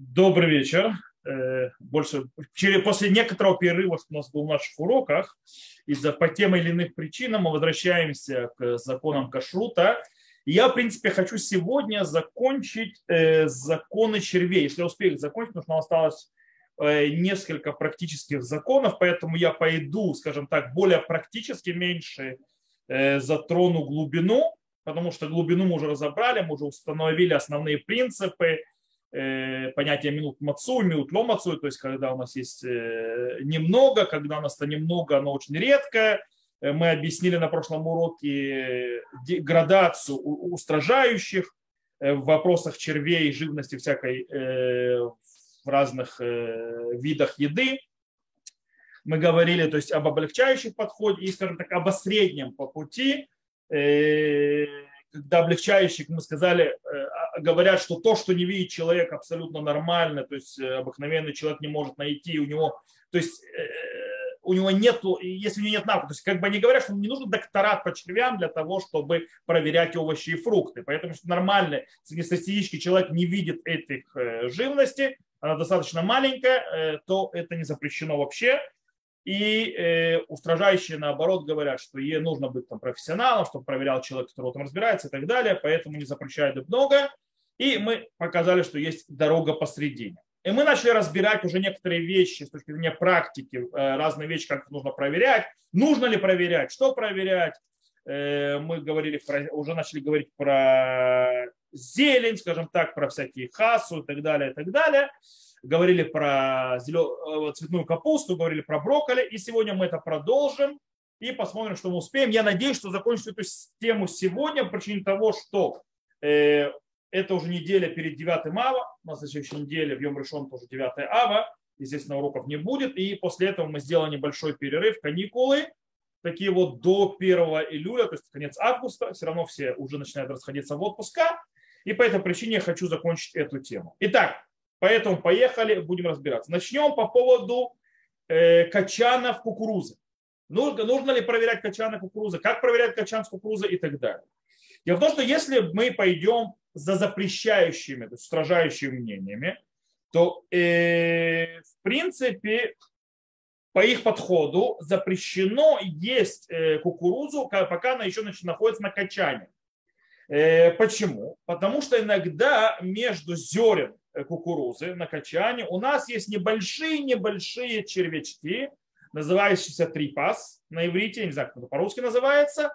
Добрый вечер. Э, больше, после некоторого перерыва, что у нас был в наших уроках, из-за по тем или иным причинам мы возвращаемся к законам кашрута. Я, в принципе, хочу сегодня закончить э, законы червей. Если я успею их закончить, потому что нам осталось э, несколько практических законов, поэтому я пойду, скажем так, более практически, меньше затрону глубину, потому что глубину мы уже разобрали, мы уже установили основные принципы, понятие минут мацу, минут ломацу, то есть когда у нас есть э, немного, когда у нас это немного, оно очень редкое. Э, мы объяснили на прошлом уроке градацию устражающих в вопросах червей, живности всякой в разных видах еды. Мы говорили то есть, об облегчающих подходе и, скажем так, об среднем по пути, когда облегчающих, мы сказали, говорят, что то, что не видит человек, абсолютно нормально, то есть э, обыкновенный человек не может найти, у него, то есть э, у него нету, если у него нет навыка, то есть как бы они говорят, что не нужно докторат по червям для того, чтобы проверять овощи и фрукты. Поэтому что нормальный среднестатистический человек не видит этих э, живности, она достаточно маленькая, то это не запрещено вообще. И э, устражающие, наоборот, говорят, что ей нужно быть там, профессионалом, чтобы проверял человек, который этом разбирается и так далее, поэтому не запрещают много. И мы показали, что есть дорога посредине. И мы начали разбирать уже некоторые вещи с точки зрения практики, э, разные вещи, как нужно проверять, нужно ли проверять, что проверять. Э, мы говорили уже начали говорить про зелень, скажем так, про всякие хасу и так далее, и так далее говорили про зелё... Э, цветную капусту, говорили про брокколи. И сегодня мы это продолжим и посмотрим, что мы успеем. Я надеюсь, что закончим эту тему сегодня по причине того, что это уже неделя перед 9 ава. На следующей неделе в Йом Решон тоже 9 ава. Естественно, уроков не будет. И после этого мы сделаем небольшой перерыв, каникулы. Такие вот до 1 июля, то есть конец августа. Все равно все уже начинают расходиться в отпуска. И по этой причине я хочу закончить эту тему. Итак, Поэтому поехали, будем разбираться. Начнем по поводу э, качанов кукурузы. Нужно, нужно ли проверять качаны кукурузы, как проверять качан с кукурузы и так далее. Дело в том, что если мы пойдем за запрещающими, то есть устражающими мнениями, то э, в принципе по их подходу запрещено есть э, кукурузу, пока она еще находится на качане. Э, почему? Потому что иногда между зерен Э, кукурузы на качане, у нас есть небольшие-небольшие червячки, называющиеся трипас на иврите, не знаю, как это по-русски называется.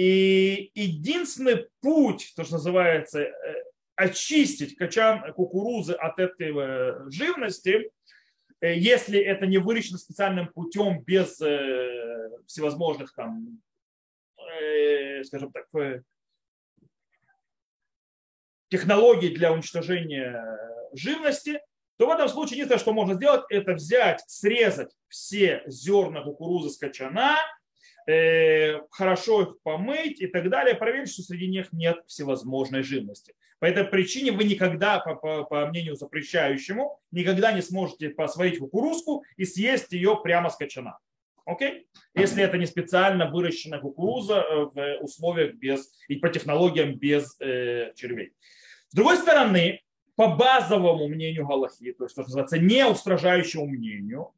И единственный путь, то, что называется, э, очистить качан кукурузы от этой э, живности, если это не выращено специальным путем без всевозможных там, скажем так, технологий для уничтожения живности, то в этом случае единственное, что можно сделать, это взять, срезать все зерна кукурузы с качана, э, хорошо их помыть и так далее, проверить, что среди них нет всевозможной живности. По этой причине вы никогда, по, по, по мнению запрещающему, никогда не сможете посвоить кукурузку и съесть ее прямо с качана. Окей? Если это не специально выращенная кукуруза э, в условиях без, и по технологиям без э, червей. С другой стороны, по базовому мнению Галахи, то есть, что называется, не устражающему мнению,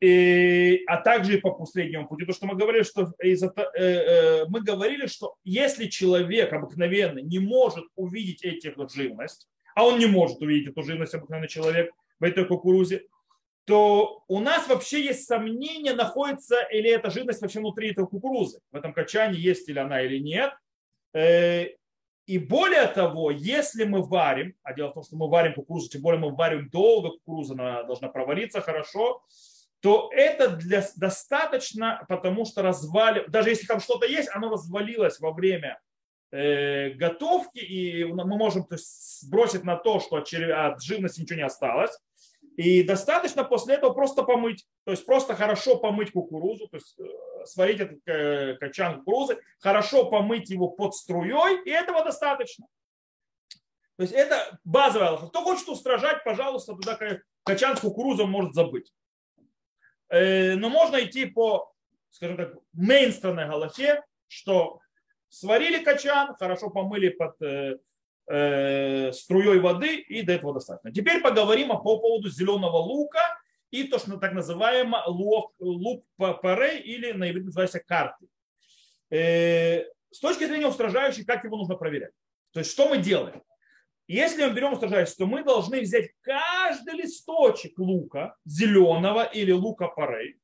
и, а также и по последнему пути. То, что мы говорили, что из э, э, мы говорили, что если человек обыкновенный не может увидеть эту живность, а он не может увидеть эту живность, обыкновенный человек в этой кукурузе, то у нас вообще есть сомнение, находится или эта живность вообще внутри этой кукурузы. В этом качане есть ли она или нет. Э, и более того, если мы варим, а дело в том, что мы варим кукурузу, тем более мы варим долго, кукуруза она должна провариться хорошо, то это для, достаточно, потому что развали, даже если там что-то есть, оно развалилось во время э, готовки, и мы можем то есть, сбросить на то, что от, от живности ничего не осталось. И достаточно после этого просто помыть. То есть просто хорошо помыть кукурузу, то есть э, сварить этот э, качан кукурузы, хорошо помыть его под струей, и этого достаточно. То есть это базовая. Кто хочет устражать, пожалуйста, туда качан с кукурузой может забыть. Но можно идти по, скажем так, мейнстранной галахе, что сварили качан, хорошо помыли под струей воды, и до этого достаточно. Теперь поговорим по поводу зеленого лука и то, что так называемый лук, лук паре или на иврите называется карты. С точки зрения устражающей, как его нужно проверять? То есть что мы делаем? Если мы берем устражающий, то мы должны взять каждый листочек лука, зеленого или лука парей,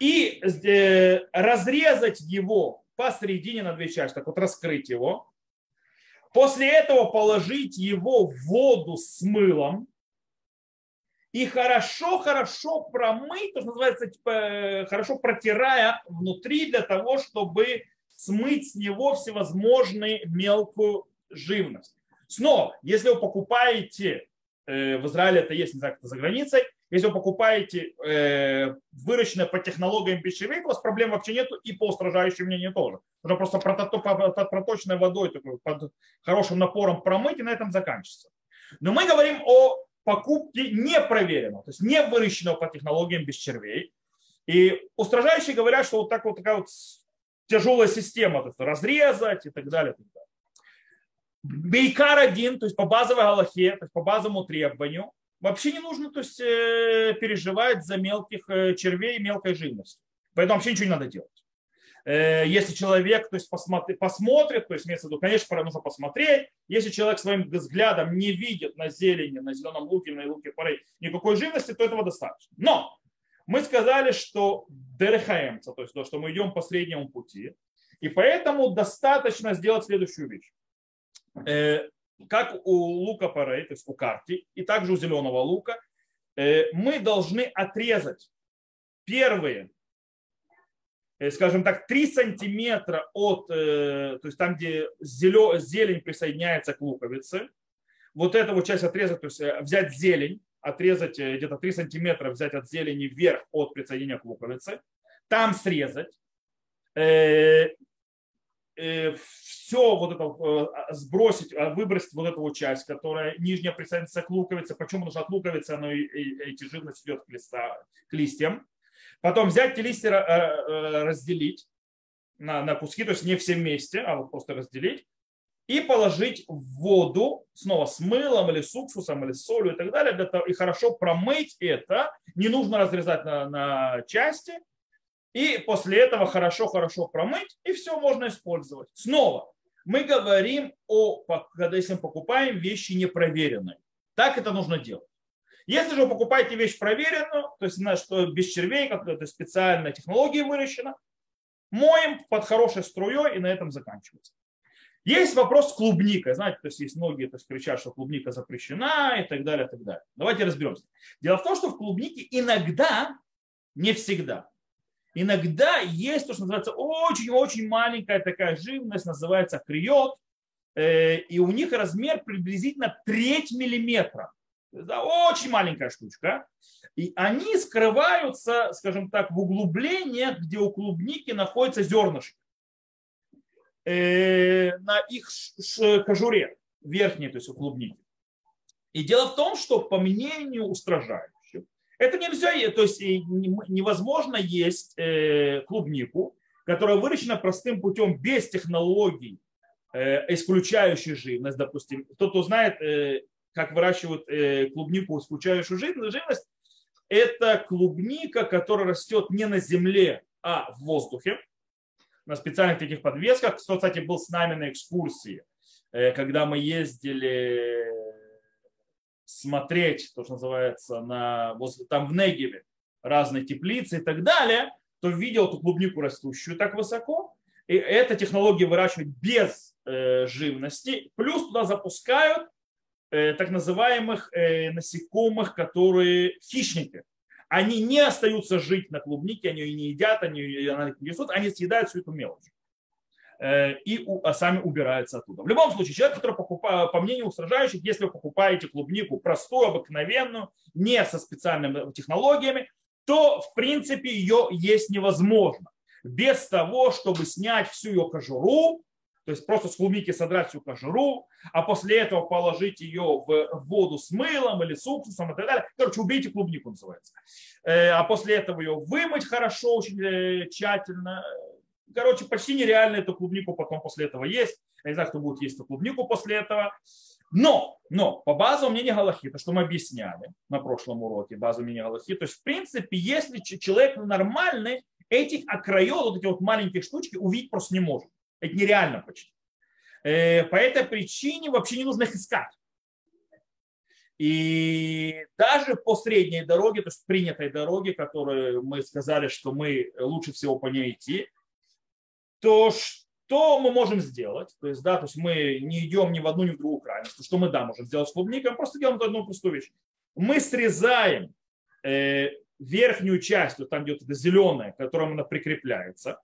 и э, разрезать его посередине на две части, так вот раскрыть его. После этого положить его в воду с мылом и хорошо-хорошо промыть, то, что называется, типа, э, хорошо протирая внутри для того, чтобы смыть с него всевозможную мелкую живность. Снова, если вы покупаете, э, в Израиле это есть, не знаю, это за границей, если вы покупаете э, выращенное по технологиям пищевик, у вас проблем вообще нету и по устражающему мнению тоже. Нужно просто под проточной водой, под хорошим напором промыть и на этом заканчивается. Но мы говорим о покупке непроверенного, то есть не выращенного по технологиям без червей. И устражающие говорят, что вот так вот такая вот тяжелая система, то есть разрезать и так далее. И так далее. Бейкар один, то есть по базовой галахе, то есть по базовому требованию, вообще не нужно то есть, э, переживать за мелких э, червей и мелкой живности. Поэтому вообще ничего не надо делать. Э, если человек то есть, посмотри, посмотрит, то есть имеется в виду, конечно, нужно посмотреть, если человек своим взглядом не видит на зелени, на зеленом луке, на луке поры никакой живности, то этого достаточно. Но мы сказали, что дерехаемца, то есть то, что мы идем по среднему пути, и поэтому достаточно сделать следующую вещь как у лука парей, то есть у карти, и также у зеленого лука, э, мы должны отрезать первые, э, скажем так, 3 сантиметра от, э, то есть там, где зелень присоединяется к луковице, вот эту вот часть отрезать, то есть взять зелень, отрезать где-то 3 сантиметра, взять от зелени вверх от присоединения к луковице, там срезать, все вот это э, сбросить, а, выбросить вот эту часть, которая нижняя присоединится к луковице. Почему? Потому что от луковицы оно, эти живность идет к, листа, к листьям. Потом взять эти листья, э, э, разделить на, на куски, то есть не все вместе, а вот просто разделить. И положить в воду, снова с мылом или с уксусом или с солью и так далее, для того, и хорошо промыть это. Не нужно разрезать на, на части, и после этого хорошо-хорошо промыть, и все можно использовать. Снова, мы говорим о, когда если мы покупаем вещи непроверенные. Так это нужно делать. Если же вы покупаете вещь проверенную, то есть что без червей, как это специальная технология выращена, моем под хорошей струей и на этом заканчивается. Есть вопрос с клубникой. Знаете, то есть есть многие то есть, кричат, что клубника запрещена и так далее, и так далее. Давайте разберемся. Дело в том, что в клубнике иногда, не всегда, Иногда есть то, что называется очень-очень маленькая такая живность, называется криот, э, и у них размер приблизительно треть миллиметра. Это очень маленькая штучка. И они скрываются, скажем так, в углублениях, где у клубники находится зернышко э, на их кожуре верхней, то есть у клубники. И дело в том, что по мнению устражают, это нельзя, то есть невозможно есть э, клубнику, которая выращена простым путем, без технологий, э, исключающих живность, допустим. Тот, кто знает, э, как выращивают клубнику, исключающую живность, это клубника, которая растет не на земле, а в воздухе, на специальных таких подвесках. Кто, кстати, был с нами на экскурсии, когда мы ездили смотреть, то, что называется, на, там в Негеве разные теплицы и так далее, то видел эту клубнику растущую так высоко. И эта технология выращивать без э, живности. Плюс туда запускают э, так называемых э, насекомых, которые хищники. Они не остаются жить на клубнике, они ее не едят, они ее не несут, они съедают всю эту мелочь. Э, и а сами убираются оттуда. В любом случае, человек, который покупает, по мнению устражающих, если вы покупаете клубнику простую, обыкновенную, не со специальными технологиями, то в принципе ее есть невозможно. Без того, чтобы снять всю ее кожуру, то есть просто с клубники содрать всю кожуру, а после этого положить ее в воду с мылом или с уксусом и так далее. Короче, убейте клубнику называется. Э, а после этого ее вымыть хорошо, очень э, тщательно, короче, почти нереально эту клубнику потом после этого есть. Я не знаю, кто будет есть эту клубнику после этого. Но, но по базовому мнению Галахи, то, что мы объясняли на прошлом уроке, базовому мнению Галахи, то есть, в принципе, если человек нормальный, этих окраев, вот эти вот маленькие штучки увидеть просто не может. Это нереально почти. Э, по этой причине вообще не нужно их искать. И даже по средней дороге, то есть принятой дороге, которую мы сказали, что мы лучше всего по ней идти, то что мы можем сделать? То есть, да, то есть мы не идем ни в одну, ни в другую крайность. Что мы, да, можем сделать с клубникой? Мы просто делаем одну простую вещь. Мы срезаем э, верхнюю часть, вот там где это зеленая, к которому она прикрепляется,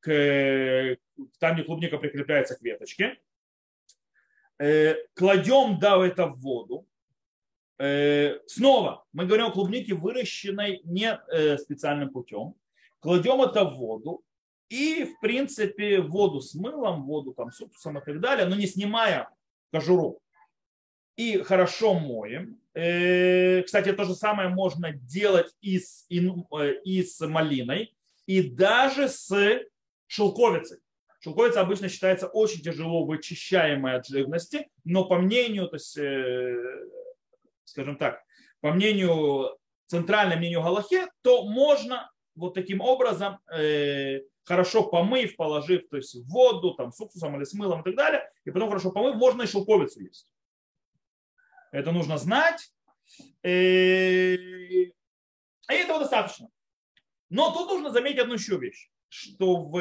к, там, где клубника прикрепляется к веточке, э, кладем, да, это в воду, Э, снова мы говорим о клубнике, выращенной не э, специальным путем. Кладем это в воду и, в принципе, воду с мылом, воду там, с уксусом и так далее, но не снимая кожуру. И хорошо моем. Э, кстати, то же самое можно делать и с, и с малиной, и даже с шелковицей. Шелковица обычно считается очень тяжело вычищаемой от живности, но по мнению то есть, скажем так, по мнению, центральному мнению Галахе, то можно вот таким образом, э, хорошо помыв, положив то есть, в воду, там, с уксусом или с мылом и так далее, и потом хорошо помыв, можно и шелковицу есть. Это нужно знать. Э, и этого достаточно. Но тут нужно заметить одну еще вещь, что в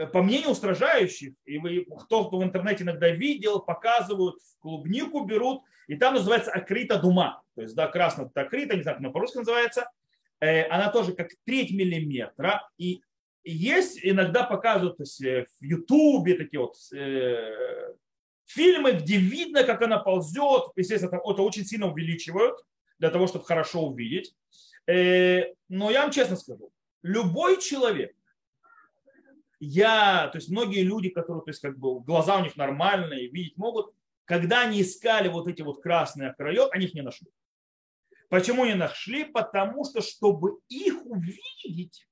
Э, по мнению устражающих, и вы, кто, кто в интернете иногда видел, показывают, клубнику берут, и там называется акрита дума. То есть, да, красная акрита, не знаю, как она по-русски называется. Э, она тоже как треть миллиметра. И есть, иногда показывают то есть, э, в Ютубе такие вот э, фильмы, где видно, как она ползет. Естественно, это, очень сильно увеличивают для того, чтобы хорошо увидеть. Э, но я вам честно скажу, любой человек, я, то есть многие люди, которые, то есть как бы глаза у них нормальные, видеть могут, когда они искали вот эти вот красные края, они их не нашли. Почему не нашли? Потому что, чтобы их увидеть,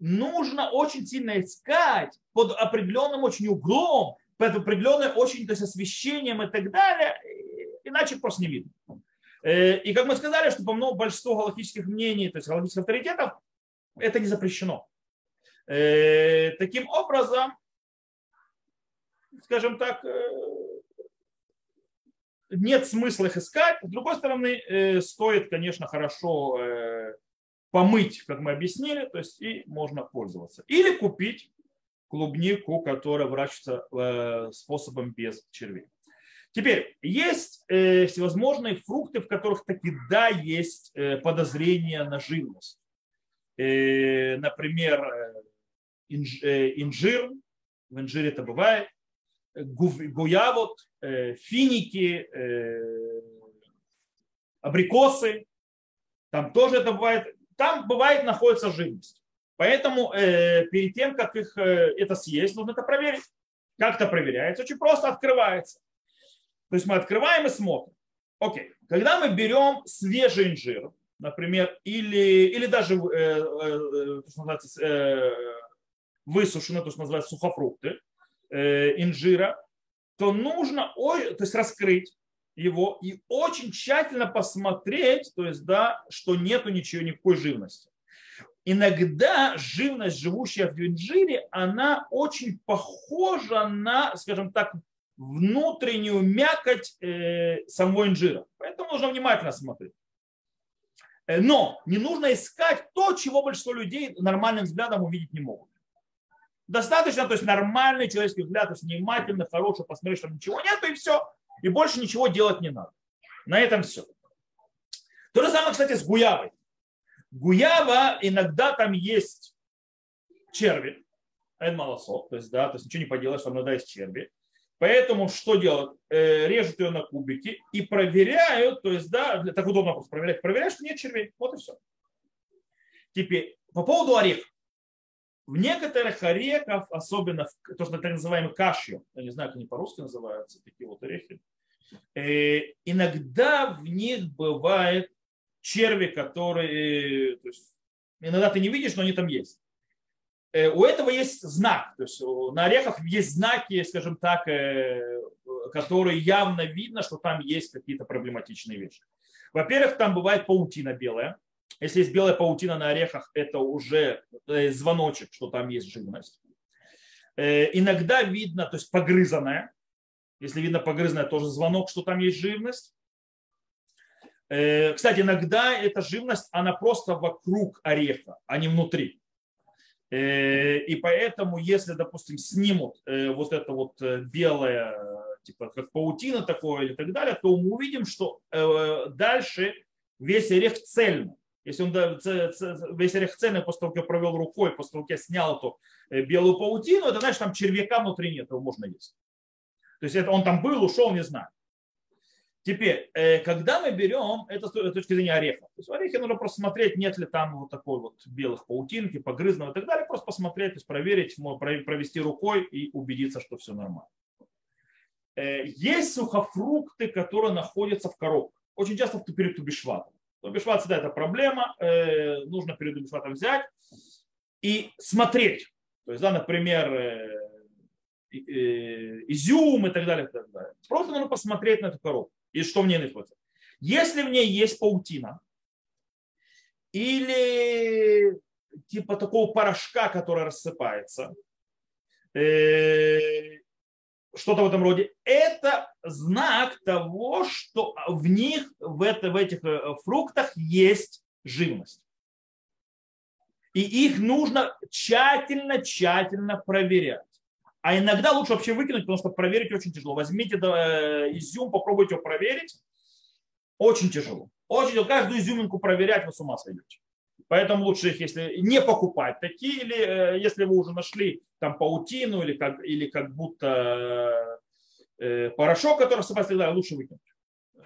нужно очень сильно искать под определенным очень углом, под определенным очень то есть, освещением и так далее, иначе просто не видно. Э, и как мы сказали, что по многому большинству галактических мнений, то есть галактических авторитетов, это не запрещено. Э, таким образом, скажем так, э, нет смысла их искать. С другой стороны, э, стоит, конечно, хорошо помыть, как мы объяснили, то есть и можно пользоваться. Или купить клубнику, которая выращивается способом без червей. Теперь, есть всевозможные фрукты, в которых таки да, есть подозрение на живность. Например, Э, инжир, в инжире это бывает, гуявот, э, финики, э, абрикосы, там тоже это бывает, там бывает находится живность. Поэтому перед тем, как их это съесть, нужно это проверить. Как это проверяется? Очень просто открывается. То есть мы открываем и смотрим. Окей. Когда мы берем свежий инжир, например, или, или даже э, э, э, высушенные, то, что называется сухофрукты, э, инжира, то нужно то есть раскрыть его и очень тщательно посмотреть, то есть, да, что нету ничего, никакой живности. Иногда живность, живущая в инжире, она очень похожа на, скажем так, внутреннюю мякоть э, самого инжира. Поэтому нужно внимательно смотреть. Э, но не нужно искать то, чего большинство людей нормальным взглядом увидеть не могут. Достаточно, то есть нормальный человеческий взгляд, то есть внимательно, хороший, посмотреть, что ничего нет, и все. И больше ничего делать не надо. На этом все. То же самое, кстати, с гуявой. Гуява иногда там есть черви, это малосок, то есть, да, то есть ничего не поделаешь, там иногда есть черви. Поэтому что делают? Э, режут ее на кубики и проверяют, то есть, да, так удобно просто проверять, проверяют, что нет червей. Вот и все. Теперь, по поводу ореха. В некоторых орехах, особенно в, то, что так называемый кашью, я не знаю, как они по-русски называются, такие вот орехи, э, иногда в них бывают черви, которые, то есть, иногда ты не видишь, но они там есть. у этого есть знак. То есть на орехах есть знаки, скажем так, которые явно видно, что там есть какие-то проблематичные вещи. Во-первых, там бывает паутина белая. Если есть белая паутина на орехах, это уже звоночек, что там есть живность. Иногда видно, то есть погрызанная. Если видно погрызанная, тоже звонок, что там есть живность. Кстати, иногда эта живность, она просто вокруг ореха, а не внутри. Э, и поэтому, если, допустим, снимут э, вот это вот э, белое, типа как паутина такое или так далее, то мы увидим, что дальше весь орех цельный. Если он весь орех цельный, после того, как провел рукой, после того, как я снял эту белую паутину, это значит, там червяка внутри нет, его можно есть. То есть это он там был, ушел, не знаю. Теперь, э, когда мы берем, это с точки зрения ореха, то есть в нужно просто смотреть, нет ли там вот такой вот белых паутинки, погрызного и так далее, просто посмотреть, то есть проверить, провести рукой и убедиться, что все нормально. Э, есть сухофрукты, которые находятся в коробках. Очень часто перед тубишватом. Тубишват всегда это проблема, э, нужно перед тубишватом взять и смотреть. То есть, да, например, изюм и так далее, и так далее. Просто нужно посмотреть на эту коробку и что в ней находится. Если в ней есть паутина или типа такого порошка, который рассыпается, э, что-то в этом роде, это знак того, что в них, в, это, в этих э, фруктах есть живность. И их нужно тщательно-тщательно проверять. А иногда лучше вообще выкинуть, потому что проверить очень тяжело. Возьмите э, изюм, попробуйте его проверить. Очень тяжело. Очень тяжело. Каждую изюминку проверять вы с ума сойдете. Поэтому лучше их, если не покупать такие, или э, если вы уже нашли там паутину или как, или как будто э, порошок, который сопоставляет, лучше выкинуть.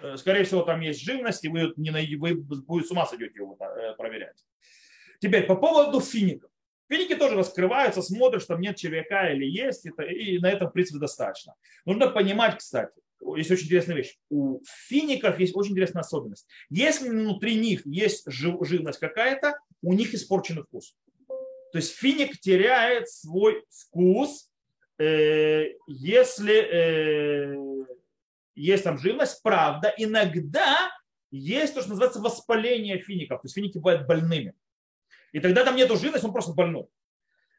Э, скорее всего, там есть живность, и вы, не, вы будете с ума сойдете его э, проверять. Теперь по поводу фиников. Финики тоже раскрываются, смотришь, там нет червяка или есть, и на этом, в принципе, достаточно. Нужно понимать, кстати, есть очень интересная вещь. У фиников есть очень интересная особенность. Если внутри них есть живность какая-то, у них испорченный вкус. То есть финик теряет свой вкус, э, если э, есть там живность. Правда, иногда есть то, что называется воспаление фиников. То есть финики бывают больными. И тогда там нету живности, он просто больной.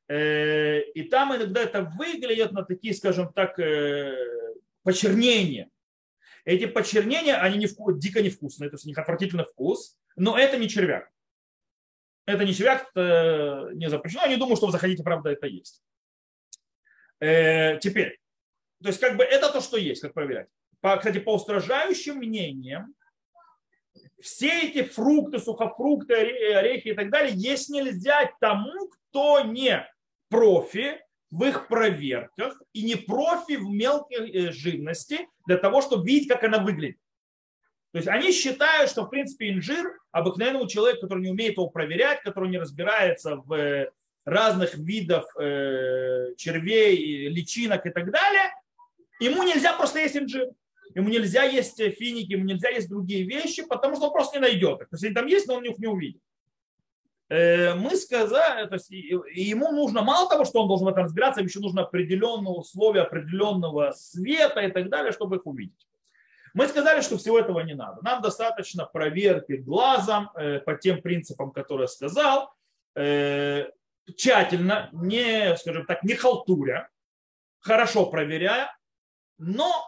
Э, и там иногда это выглядит на такие, скажем так, почернения. Эти почернения, они не вку, дико невкусные, то есть у них отвратительный вкус, но это не червяк. Это не червяк, это не запрещено. Я не думаю, что вы заходите, правда, это есть. Э, теперь, то есть как бы это то, что есть, как проверять. По, кстати, по устражающим мнениям, все эти фрукты, сухофрукты, орехи и так далее есть нельзя тому, кто не профи в их проверках и не профи в мелкой э, живности для того, чтобы видеть, как она выглядит. То есть они считают, что в принципе инжир обыкновенному человеку, который не умеет его проверять, который не разбирается в э, разных видах э, червей, личинок и так далее, ему нельзя просто есть инжир ему нельзя есть финики, ему нельзя есть другие вещи, потому что он просто не найдет их. То есть они там есть, но он их не увидит. Э, мы сказали, то есть ему нужно мало того, что он должен в этом разбираться, еще нужно определенные условия, определенного света и так далее, чтобы их увидеть. Мы сказали, что всего этого не надо. Нам достаточно проверки глазом э, по тем принципам, которые я сказал, э, тщательно, не, скажем так, не халтуря, хорошо проверяя, но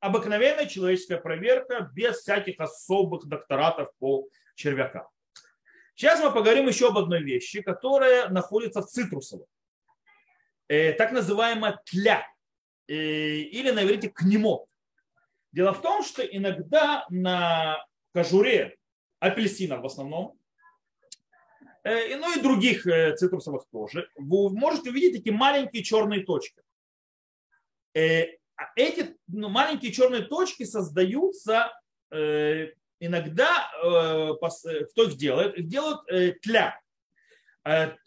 обыкновенная человеческая проверка без всяких особых докторатов по червякам. Сейчас мы поговорим еще об одной вещи, которая находится в цитрусовом. Э, так называемая тля, э, или на иврите кнемот. Дело в том, что иногда на кожуре апельсинов в основном, э, ну и других э, цитрусовых тоже, вы можете увидеть такие маленькие черные точки. Э, а эти ну, маленькие черные точки создаются э, иногда, э, э кто их делает? Их делают э, тля,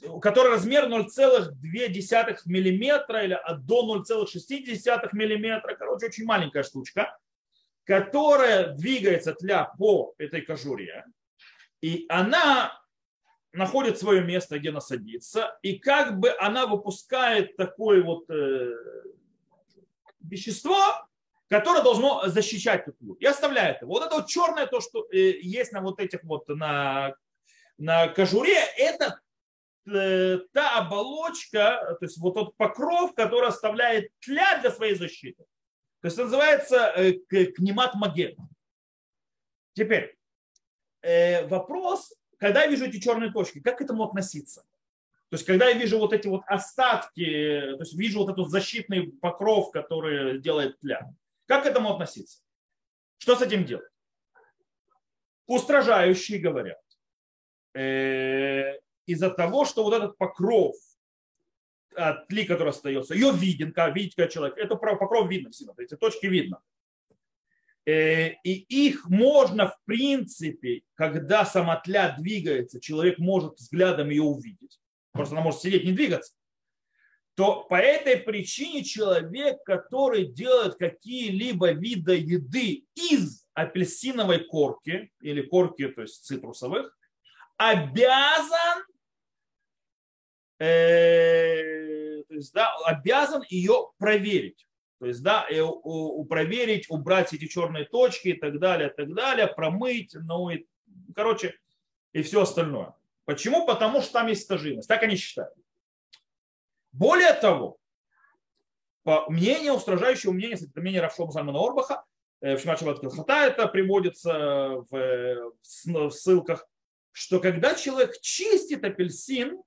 у которой размер 0,2 миллиметра или до 0,6 миллиметра, короче, очень маленькая штучка, которая двигается тля по этой кожуре, и она находит свое место, где она садится, и как бы она выпускает такое вот вещество, которое должно защищать эту и оставляет его. Вот это вот черное, то, что э, есть на вот этих вот, на, на кожуре, это э, та оболочка, то есть вот тот покров, который оставляет тля для своей защиты. То есть называется э, книмат маген. Теперь, вопрос, когда я вижу эти черные точки, как к этому относиться? То есть, когда я вижу вот эти вот остатки, то есть вижу вот этот защитный покров, который делает тля, как к этому относиться? Что с этим делать? Устражающие говорят, э, из-за того, что вот этот покров, от тли, который остается, ее виден, как видите, как человек, это покров видно всегда, эти точки видно. Э, и их можно, в принципе, когда сама двигается, человек может взглядом ее увидеть. Просто она может сидеть, не двигаться. То по этой причине человек, который делает какие-либо виды еды из апельсиновой корки или корки, то есть цитрусовых, обязан, э, то есть, да, обязан ее проверить. То есть, да, и, у, проверить, убрать эти черные точки и так далее, так далее, промыть, ну и, короче, и все остальное. Почему? Потому что там есть стажимость. Так они считают. Более того, по мнению, устражающего мнения, это мнение Равшома Сальмана Орбаха, э, в Шимачеват Хата это приводится в, в ссылках, что когда человек чистит апельсин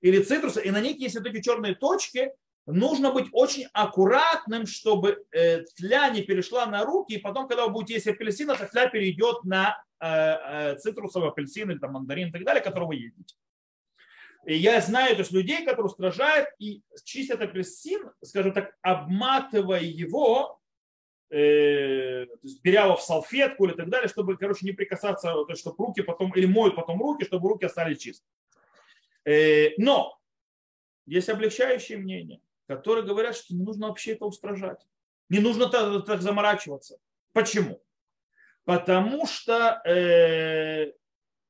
или цитрус, и на них есть вот эти черные точки, нужно быть очень аккуратным, чтобы э, тля не перешла на руки, и потом, когда вы будете есть апельсин, эта тля перейдет на э, э, цитрусовый апельсин или там, мандарин и так далее, который вы едите. И я знаю то есть, людей, которые устражают и чистят апельсин, скажем так, обматывая его, э, то есть беря его в салфетку или так далее, чтобы, короче, не прикасаться, то есть, чтобы руки потом, или моют потом руки, чтобы руки остались чистыми. Э, но есть облегчающее мнение которые говорят, что не нужно вообще это устражать. Не нужно так, так заморачиваться. Почему? Потому что э,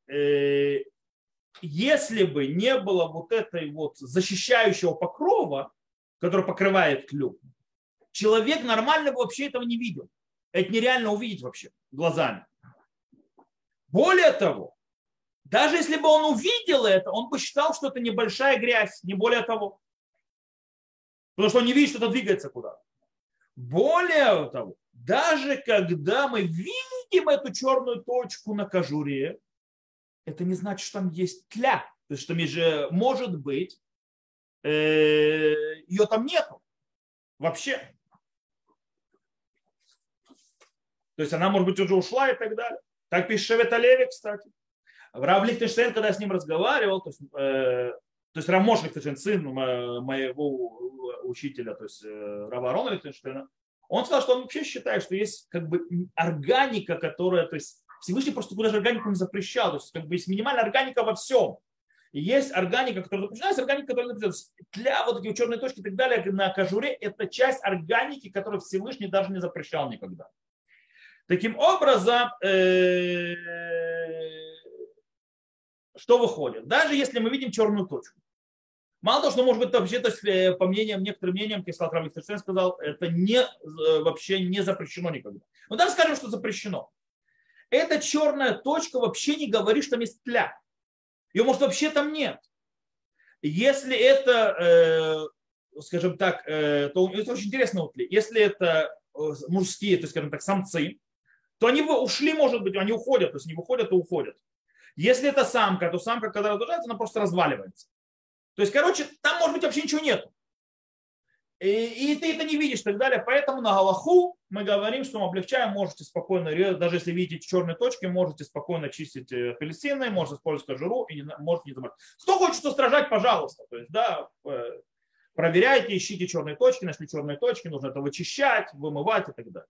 э, если бы не было вот этой вот защищающего покрова, который покрывает клюв, человек нормально бы вообще этого не видел. Это нереально увидеть вообще глазами. Более того, даже если бы он увидел это, он бы считал, что это небольшая грязь, не более того. Потому что он не видит, что это двигается куда. Более того, даже когда мы видим эту черную точку на кожуре, это не значит, что там есть тля. То есть, что же может быть, э, ее там нету вообще. То есть она, может быть, уже ушла и так далее. Так пишет Шевет Олеви, кстати. Рав Лихтенштейн, когда я с ним разговаривал, то есть, э, то есть Рамош Лихтенштейн, сын моего учителя, то есть э, Рава Арона Лихтенштейна, он сказал, что он вообще считает, что есть как бы органика, которая, то есть Всевышний просто куда же органику не запрещал, то есть как бы есть минимальная органика во всем. Есть органика, которая запрещена, есть органика, которая запрещена. Для вот эти черные точки и так далее на кожуре это часть органики, которую Всевышний даже не запрещал никогда. Таким образом, э, что выходит? Даже если мы видим черную точку, Мало того, что может быть вообще, то есть, э, по мнениям, некоторым мнениям, как сказал Равлик сказал, это не, э, вообще не запрещено никогда. Но даже скажем, что запрещено. Эта черная точка вообще не говорит, что там есть тля. Ее, может, вообще там нет. Если это, э, скажем так, то это очень интересно утли. Если это мужские, то есть, скажем так, самцы, то они ушли, может быть, они уходят, то есть не выходят, то уходят. Если это самка, то самка, когда размножается, она просто разваливается. То есть, короче, там может быть вообще ничего нет. И, и ты это не видишь и так далее. Поэтому на Галаху мы говорим, что мы облегчаем, можете спокойно, даже если видите черные точки, можете спокойно чистить э, апельсины, можете использовать кожуру и не, можете не заморать. Кто хочет устражать, пожалуйста. То есть, да, э, проверяйте, ищите черные точки, нашли черные точки, нужно это вычищать, вымывать и так далее.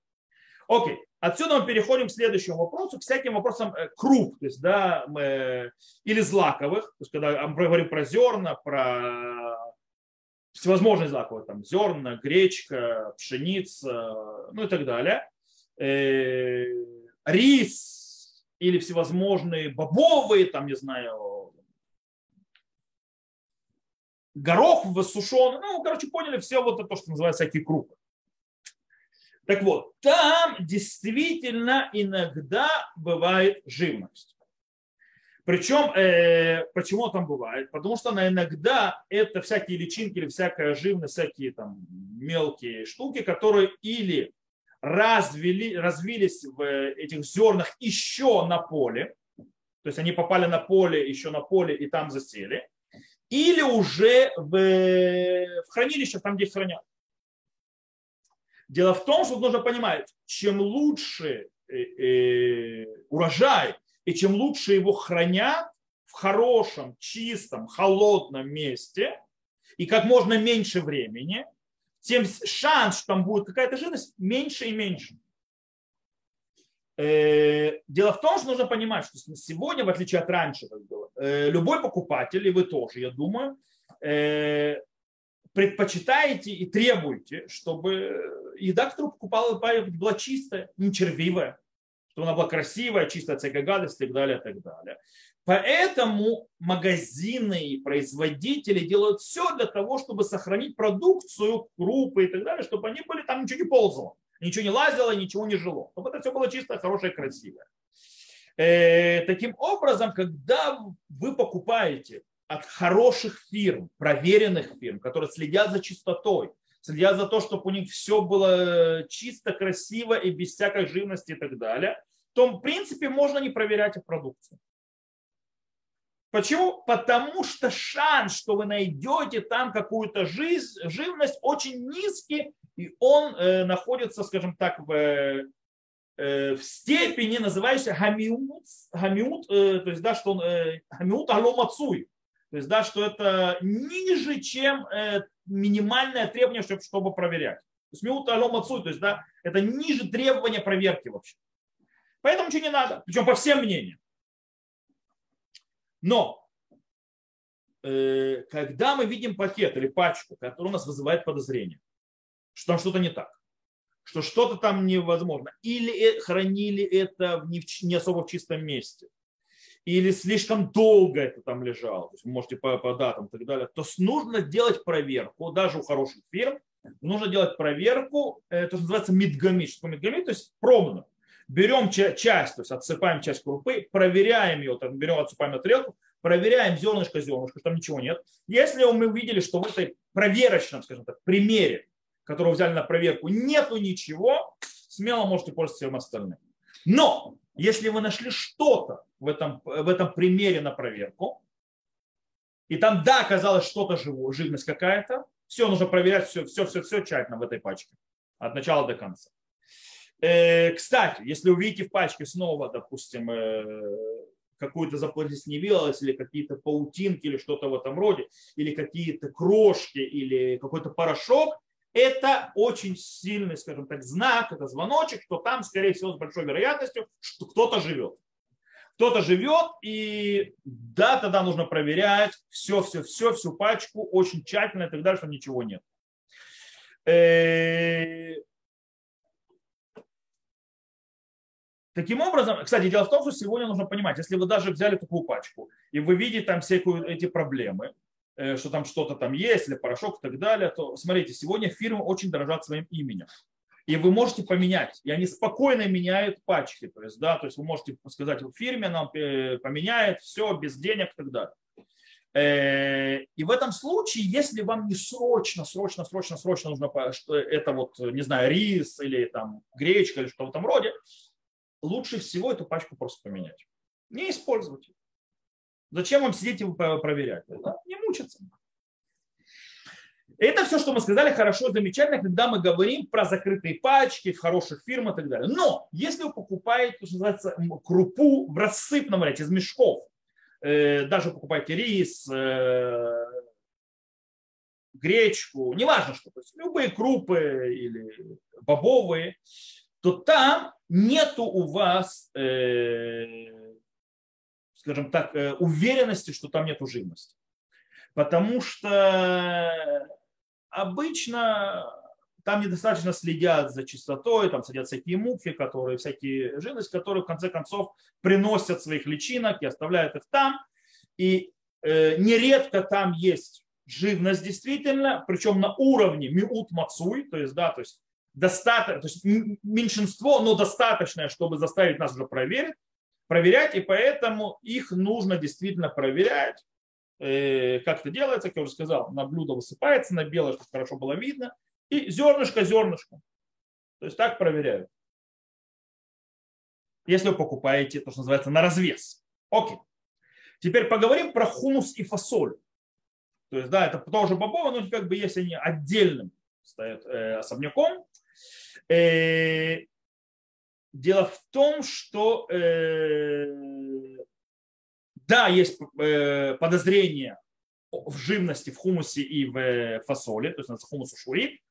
Окей, отсюда мы переходим к следующему вопросу, к всяким вопросам э, круг, то есть, да, мы, или злаковых, то есть, когда мы говорим про зерна, про всевозможные злаковые, там зерна, гречка, пшеница, ну и так далее. Э, рис или всевозможные бобовые, там, не знаю, горох сушеный, ну, короче, поняли все вот это, то, что называется всякие крупы. Так вот, там действительно иногда бывает живность. Причем, э, почему там бывает? Потому что она иногда это всякие личинки или всякая живность, всякие там мелкие штуки, которые или развили, развились в этих зернах еще на поле, то есть они попали на поле, еще на поле и там засели, или уже в, в хранилище, там, где их хранят. Дело в том, что нужно понимать, чем лучше э, э, урожай, и чем лучше его хранят в хорошем, чистом, холодном месте, и как можно меньше времени, тем шанс, что там будет какая-то жирность, меньше и меньше. Э, дело в том, что нужно понимать, что сегодня, в отличие от раньше, как было, любой покупатель, и вы тоже, я думаю, предпочитаете и требуете, чтобы еда, которую покупала, была чистая, не червивая, чтобы она была красивая, чистая от гадости и так далее, и так далее. Поэтому магазины и производители делают все для того, чтобы сохранить продукцию, крупы и так далее, чтобы они были там ничего не ползало, ничего не лазило, ничего не жило. Чтобы это все было чистое, хорошее, красивое. Э, таким образом, когда вы покупаете от хороших фирм, проверенных фирм, которые следят за чистотой, следят за то, чтобы у них все было чисто, красиво и без всякой живности и так далее, то в принципе можно не проверять их продукцию. Почему? Потому что шанс, что вы найдете там какую-то жизнь, живность очень низкий, и он э, находится, скажем так, в, э, в степени, называющейся гамиут, гамиут э, то есть, да, что он э, аломацуй, то есть, да, что это ниже, чем э, минимальное требование, чтобы, чтобы проверять. То есть, миут алом отцу, то есть, да, это ниже требования проверки вообще. Поэтому ничего не надо, причем по всем мнениям. Но э, когда мы видим пакет или пачку, которая у нас вызывает подозрение, что там что-то не так, что что-то там невозможно, или э, хранили это в не, не особо в чистом месте, или слишком долго это там лежало, то есть вы можете по, по датам и так далее, то нужно делать проверку, даже у хороших фирм, нужно делать проверку, это называется мидгамит. Что мидгамит? То есть пробно. Берем часть, то есть отсыпаем часть крупы, проверяем ее, там, берем, отсыпаем на тарелку, проверяем зернышко, зернышко, что там ничего нет. Если мы увидели, что в этой проверочном, скажем так, примере, которого взяли на проверку, нету ничего, смело можете пользоваться всем остальным. Но если вы нашли что-то в этом, в этом примере на проверку, и там, да, оказалось что-то живое, живность какая-то, все, нужно проверять все, все, все, все тщательно в этой пачке, от начала до конца. Э, кстати, если увидите в пачке снова, допустим, э, какую-то заплесневелость или какие-то паутинки или что-то в этом роде, или какие-то крошки или какой-то порошок, это очень сильный, скажем так, знак, это звоночек, что там, скорее всего, с большой вероятностью, что кто-то живет. Кто-то живет, и да, тогда нужно проверять все, все, все, всю пачку очень тщательно и так далее, что ничего нет. Э, таким образом, кстати, дело в том, что сегодня нужно понимать, если вы даже взяли такую пачку, и вы видите там все эти проблемы, Э, что там что-то там есть, или порошок и так далее, то смотрите, сегодня фирмы очень дорожат своим именем. И вы можете поменять, и они спокойно меняют пачки. То есть, да, то есть вы можете сказать в фирме, нам э, поменяет все без денег и так далее. Э, и в этом случае, если вам не срочно, срочно, срочно, срочно нужно, что это вот, не знаю, рис или там гречка или что в этом роде, лучше всего эту пачку просто поменять. Не использовать. Зачем вам сидеть и проверять? Да? Не мучиться. Это все, что мы сказали, хорошо, замечательно, когда мы говорим про закрытые пачки в хороших фирмах и так далее. Но если вы покупаете, что называется, крупу в рассыпном варианте, из мешков, э, даже покупаете рис, э, гречку, неважно что, то есть любые крупы или бобовые, то там нету у вас э, скажем так, уверенности, что там нет живности. Потому что обычно там недостаточно следят за чистотой, там сидят всякие мухи, которые, всякие живность, которые в конце концов приносят своих личинок и оставляют их там. И э, нередко там есть живность действительно, причем на уровне миут мацуй, то есть, да, то есть достаточно, то есть меньшинство, но достаточное, чтобы заставить нас уже проверить, проверять, и поэтому их нужно действительно проверять. Э, как это делается, как я уже сказал, на блюдо высыпается, на белое, чтобы хорошо было видно, и зернышко, зернышко. То есть так проверяют. Если вы покупаете то, что называется на развес. Окей. Теперь поговорим про хумус и фасоль. То есть, да, это тоже бобовые, но как бы если они отдельным стоят э, особняком. Э, дело в том, что э, да, есть э, подозрение в живности в хумусе и в э, фасоле, то есть на хумусу шури.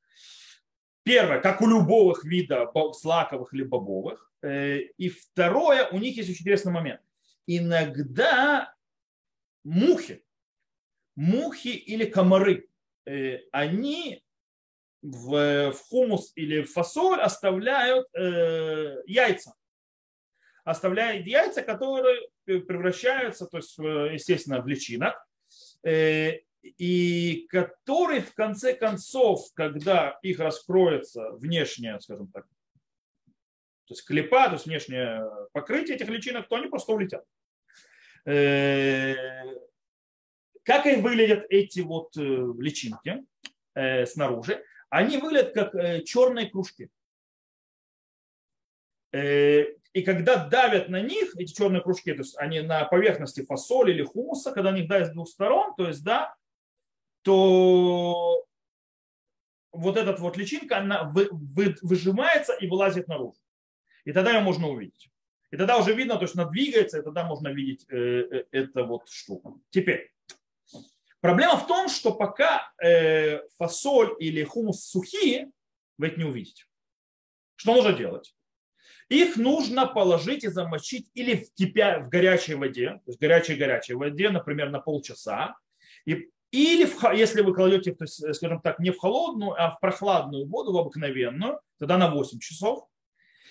Первое, как у любого вида слаковых или бобовых. Э, и второе, у них есть очень интересный момент. Иногда мухи, мухи или комары, они в, в хумус или в фасоль оставляют э, яйца. Оставляют яйца, которые превращаются, то есть, естественно, в личинок, э, и которые в конце концов, когда их раскроется внешняя, скажем так, то есть клепа, то есть внешнее покрытие этих личинок, то они просто улетят. Э, как и выглядят эти вот э, личинки э, снаружи? Они выглядят как черные кружки. И когда давят на них, эти черные кружки, то есть они на поверхности фасоли или хумуса, когда они давят с двух сторон, то есть, да, то вот эта вот личинка, она выжимается и вылазит наружу. И тогда ее можно увидеть. И тогда уже видно, то есть она двигается, и тогда можно видеть э, э, это вот штуку. Теперь, проблема в том, что пока э, фасоль или хумус сухие, вы это не увидите. Что нужно делать? Их нужно положить и замочить или в, кипя, в горячей воде, то есть горячей-горячей воде, например, на полчаса. И, или, в, если вы кладете, то есть, скажем так, не в холодную, а в прохладную воду, в обыкновенную, тогда на 8 часов.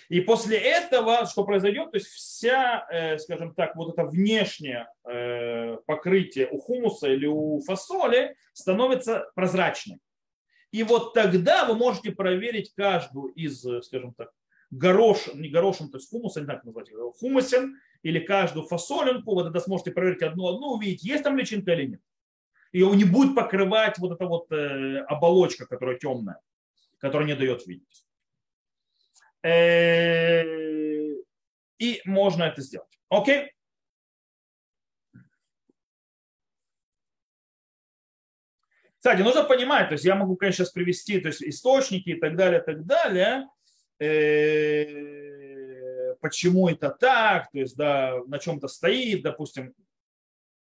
И после этого, что произойдет, то есть вся, э, скажем так, вот это внешнее э, покрытие у хумуса или у фасоли становится прозрачным. И вот тогда вы можете проверить каждую из, скажем так, горошин, не горошин, то есть хумуса, не как назвать хумусин, или каждую фасолинку, вот это сможете проверить одну-одну, увидеть, есть там личинка или нет. И его не будет покрывать вот эта вот э, оболочка, которая темная, которая не дает видеть. Э, и можно это сделать. Окей? Кстати, нужно понимать, то есть я могу, конечно, сейчас привести то есть, источники и так далее, так далее, почему это так, то есть, да, на чем-то стоит, допустим,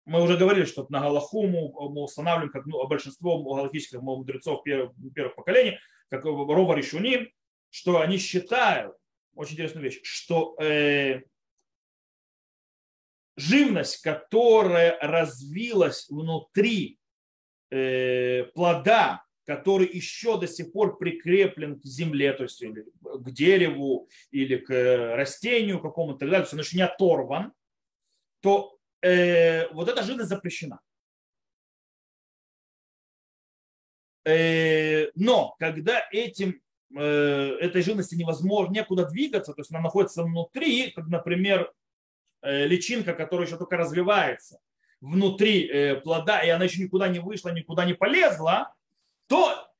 мы уже говорили, что на Галаху мы устанавливаем, как ну, большинство галактических мудрецов первых, первых поколений, как Рова Ришуним, что они считают, очень интересную вещь, что э, живность, которая развилась внутри э, плода, который еще до сих пор прикреплен к земле, то есть или к дереву или к растению какому-то, так далее, то есть он еще не оторван, то э, вот эта живность запрещена. Э, но когда этим Э, этой живности невозможно, некуда двигаться, то есть она находится внутри, как, например, э, личинка, которая еще только развивается внутри э, плода, и она еще никуда не вышла, никуда не полезла, то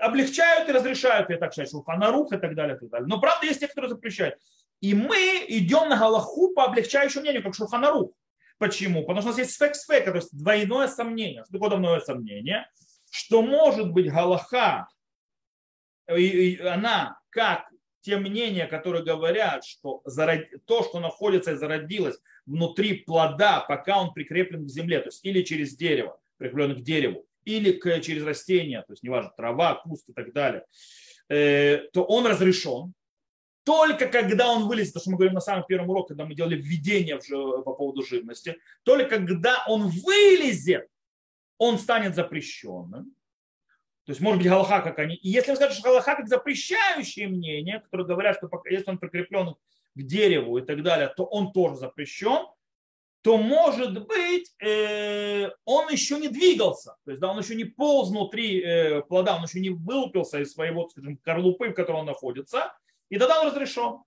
облегчают и разрешают, я так считаю, шулханарух и так далее, и так далее. Но правда есть те, которые запрещают. И мы идем на Галаху по облегчающему мнению, как шулханарух. Почему? Потому что у нас есть спек-спека, то есть двойное сомнение. Что такое двойное сомнение? Что может быть Галаха и она, как те мнения, которые говорят, что то, что находится и зародилось внутри плода, пока он прикреплен к земле, то есть или через дерево, прикреплен к дереву, или к, через растения, то есть неважно, трава, куст и так далее, э, то он разрешен. Только когда он вылезет, то, что мы говорим на самом первом уроке, когда мы делали введение по поводу живности, только когда он вылезет, он станет запрещенным. То есть, может быть, Галаха, как они. И если вы скажете, что Галаха как запрещающее мнение, которые говорят, что если он прикреплен к дереву и так далее, то он тоже запрещен, то может быть э, он еще не двигался, то есть да, он еще не полз внутри э, плода, он еще не вылупился из своего, скажем, корлупы, в которой он находится, и тогда он разрешен.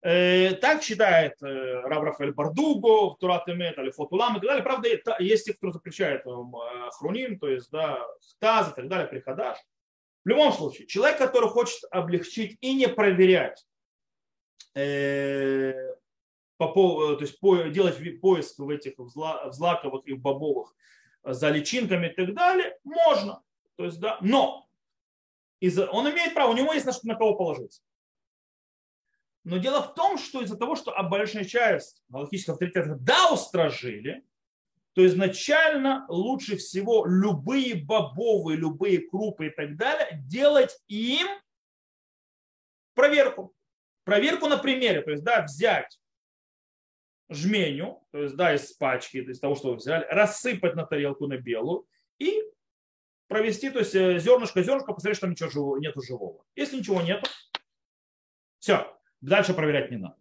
Э, так считает э, Рав Рафаэль Бардуго, Турат Эмет, Алифот Улам и так далее. Правда, есть те, кто запрещает э, хруним, то есть да, хтаз и так далее, приходаш. В любом случае, человек, который хочет облегчить и не проверять, э, по, то есть по, делать поиск в этих в злаковых и в бобовых за личинками и так далее, можно. То есть, да, но из он имеет право, у него есть на, на кого положиться. Но дело в том, что из-за того, что большая часть галактических авторитетов да устражили, то изначально лучше всего любые бобовые, любые крупы и так далее делать им проверку. Проверку на примере, то есть да, взять жменю, то есть да, из пачки, из того, что вы взяли, рассыпать на тарелку на белую и провести, то есть э, зернышко, зернышко, посмотреть, что там ничего живого, нету живого. Если ничего нету, все, Дальше проверять не надо.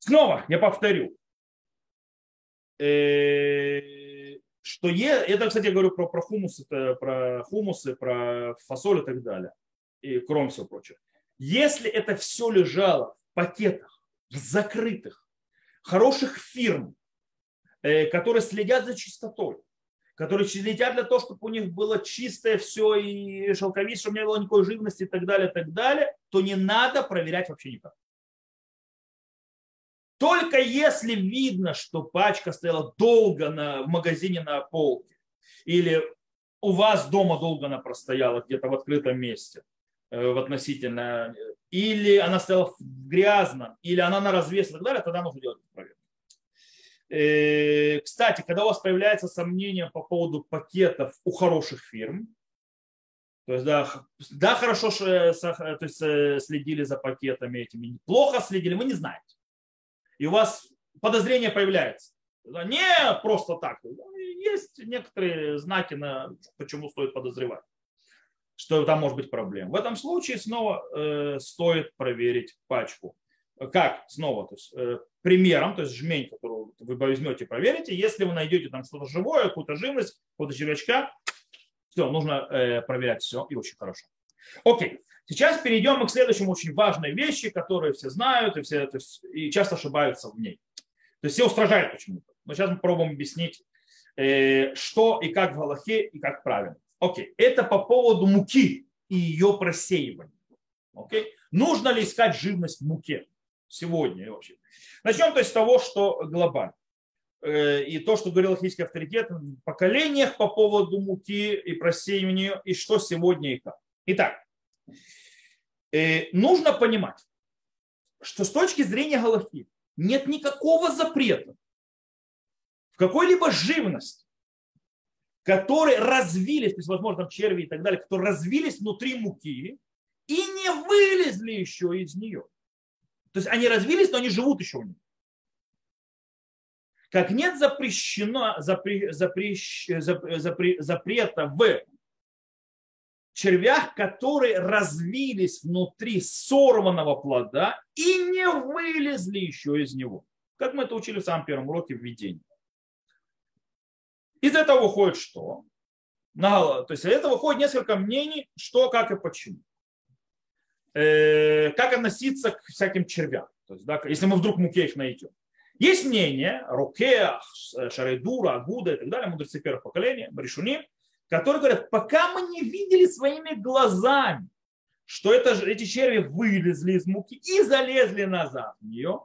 Снова я повторю, э, что е, это, кстати, я говорю про, про хумусы, про хумусы, про фасоль и так далее, и кроме всего прочего. Если это все лежало в пакетах, закрытых, хороших фирм, э, которые следят за чистотой, которые следят для того, чтобы у них было чистое все и шелковистое, чтобы не было никакой живности и так далее, и так далее, то не надо проверять вообще никак. Только если видно, что пачка стояла долго на, в магазине на полке, или у вас дома долго она простояла где-то в открытом месте, в относительно, или она стояла в грязном, или она на развес и так далее, тогда нужно делать проверку. Э, кстати, когда у вас появляется сомнение по поводу пакетов у хороших фирм, то есть, да, да хорошо э, то есть, э, следили за пакетами этими, плохо следили, вы не знаете. И у вас подозрение появляется. Не просто так. Есть некоторые знаки, на почему стоит подозревать, что там может быть проблема. В этом случае снова э, стоит проверить пачку. Как? Снова, то есть, э, примером, то есть жмень, которую вы возьмете, проверите. Если вы найдете там что-то живое, какую-то живность, какого-то червячка, все, нужно э, проверять все и очень хорошо. Окей, сейчас перейдем мы к следующему очень важной вещи, которые все знают и, все, то есть, и часто ошибаются в ней. То есть все устражают почему-то. Но сейчас мы пробуем объяснить, э, что и как в Галахе и как правильно. Окей, это по поводу муки и ее просеивания. Окей, нужно ли искать живность в муке сегодня и вообще? Начнем то есть с того, что глобально. Э, и то, что говорил логический авторитет в поколениях по поводу муки и просеивания, и что сегодня и как. Итак, э, нужно понимать, что с точки зрения Галахи нет никакого запрета в какой-либо живности, которые развились, то есть, возможно, там черви и так далее, которые развились внутри муки и не вылезли еще из нее. То есть они развились, но они живут еще в ней. Как нет запрещено, запре, запре, запре, запрета в червях, которые развились внутри сорванного плода и не вылезли еще из него. Как мы это учили в самом первом уроке введения. Из этого выходит что? То есть из этого выходит несколько мнений, что, как и почему. Э, как относиться к всяким червям. То есть, да, если мы вдруг муке их найдем. Есть мнение, Рокеах, Шарайдура, Агуда и так далее, мудрецы первого поколения, Баришуни, которые говорят, пока мы не видели своими глазами, что это, эти черви вылезли из муки и залезли назад в нее,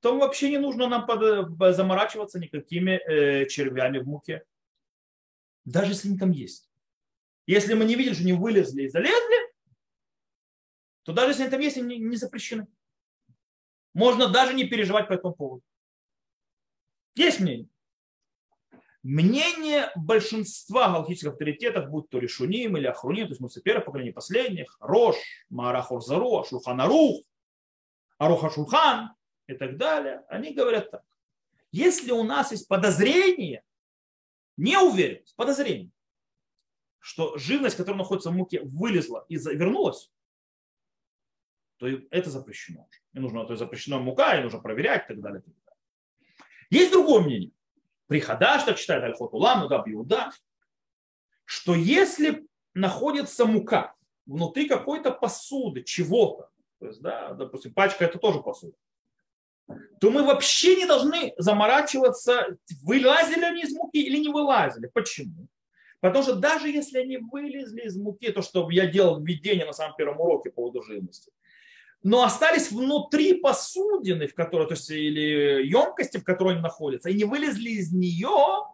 то вообще не нужно нам под, заморачиваться никакими э, червями в муке. Даже если они там есть. Если мы не видели, что они вылезли и залезли, то даже если они там есть, они не запрещены. Можно даже не переживать по этому поводу. Есть мнение. Мнение большинства галактических авторитетов, будь то Решуним или Ахруним, то есть мы первых поколений последних, Рош, Маарахор Зару, Шулханарух, Аруха Шулхан и так далее, они говорят так. Если у нас есть подозрение, не уверенность, подозрение, что живность, которая находится в муке, вылезла и вернулась, то это запрещено. И нужно, то есть запрещена мука, и нужно проверять и так далее. И так далее. Есть другое мнение. Прихадаш так считает Альхот Улам, Нугаб Иуда, что если находится мука внутри какой-то посуды, чего-то, то есть, да, допустим, пачка это тоже посуда, то мы вообще не должны заморачиваться, вылазили они из муки или не вылазили. Почему? Потому что даже если они вылезли из муки, то, что я делал введение на самом первом уроке по поводу но остались внутри посудины, в которой, то есть, или емкости, в которой они находятся, и не вылезли из нее,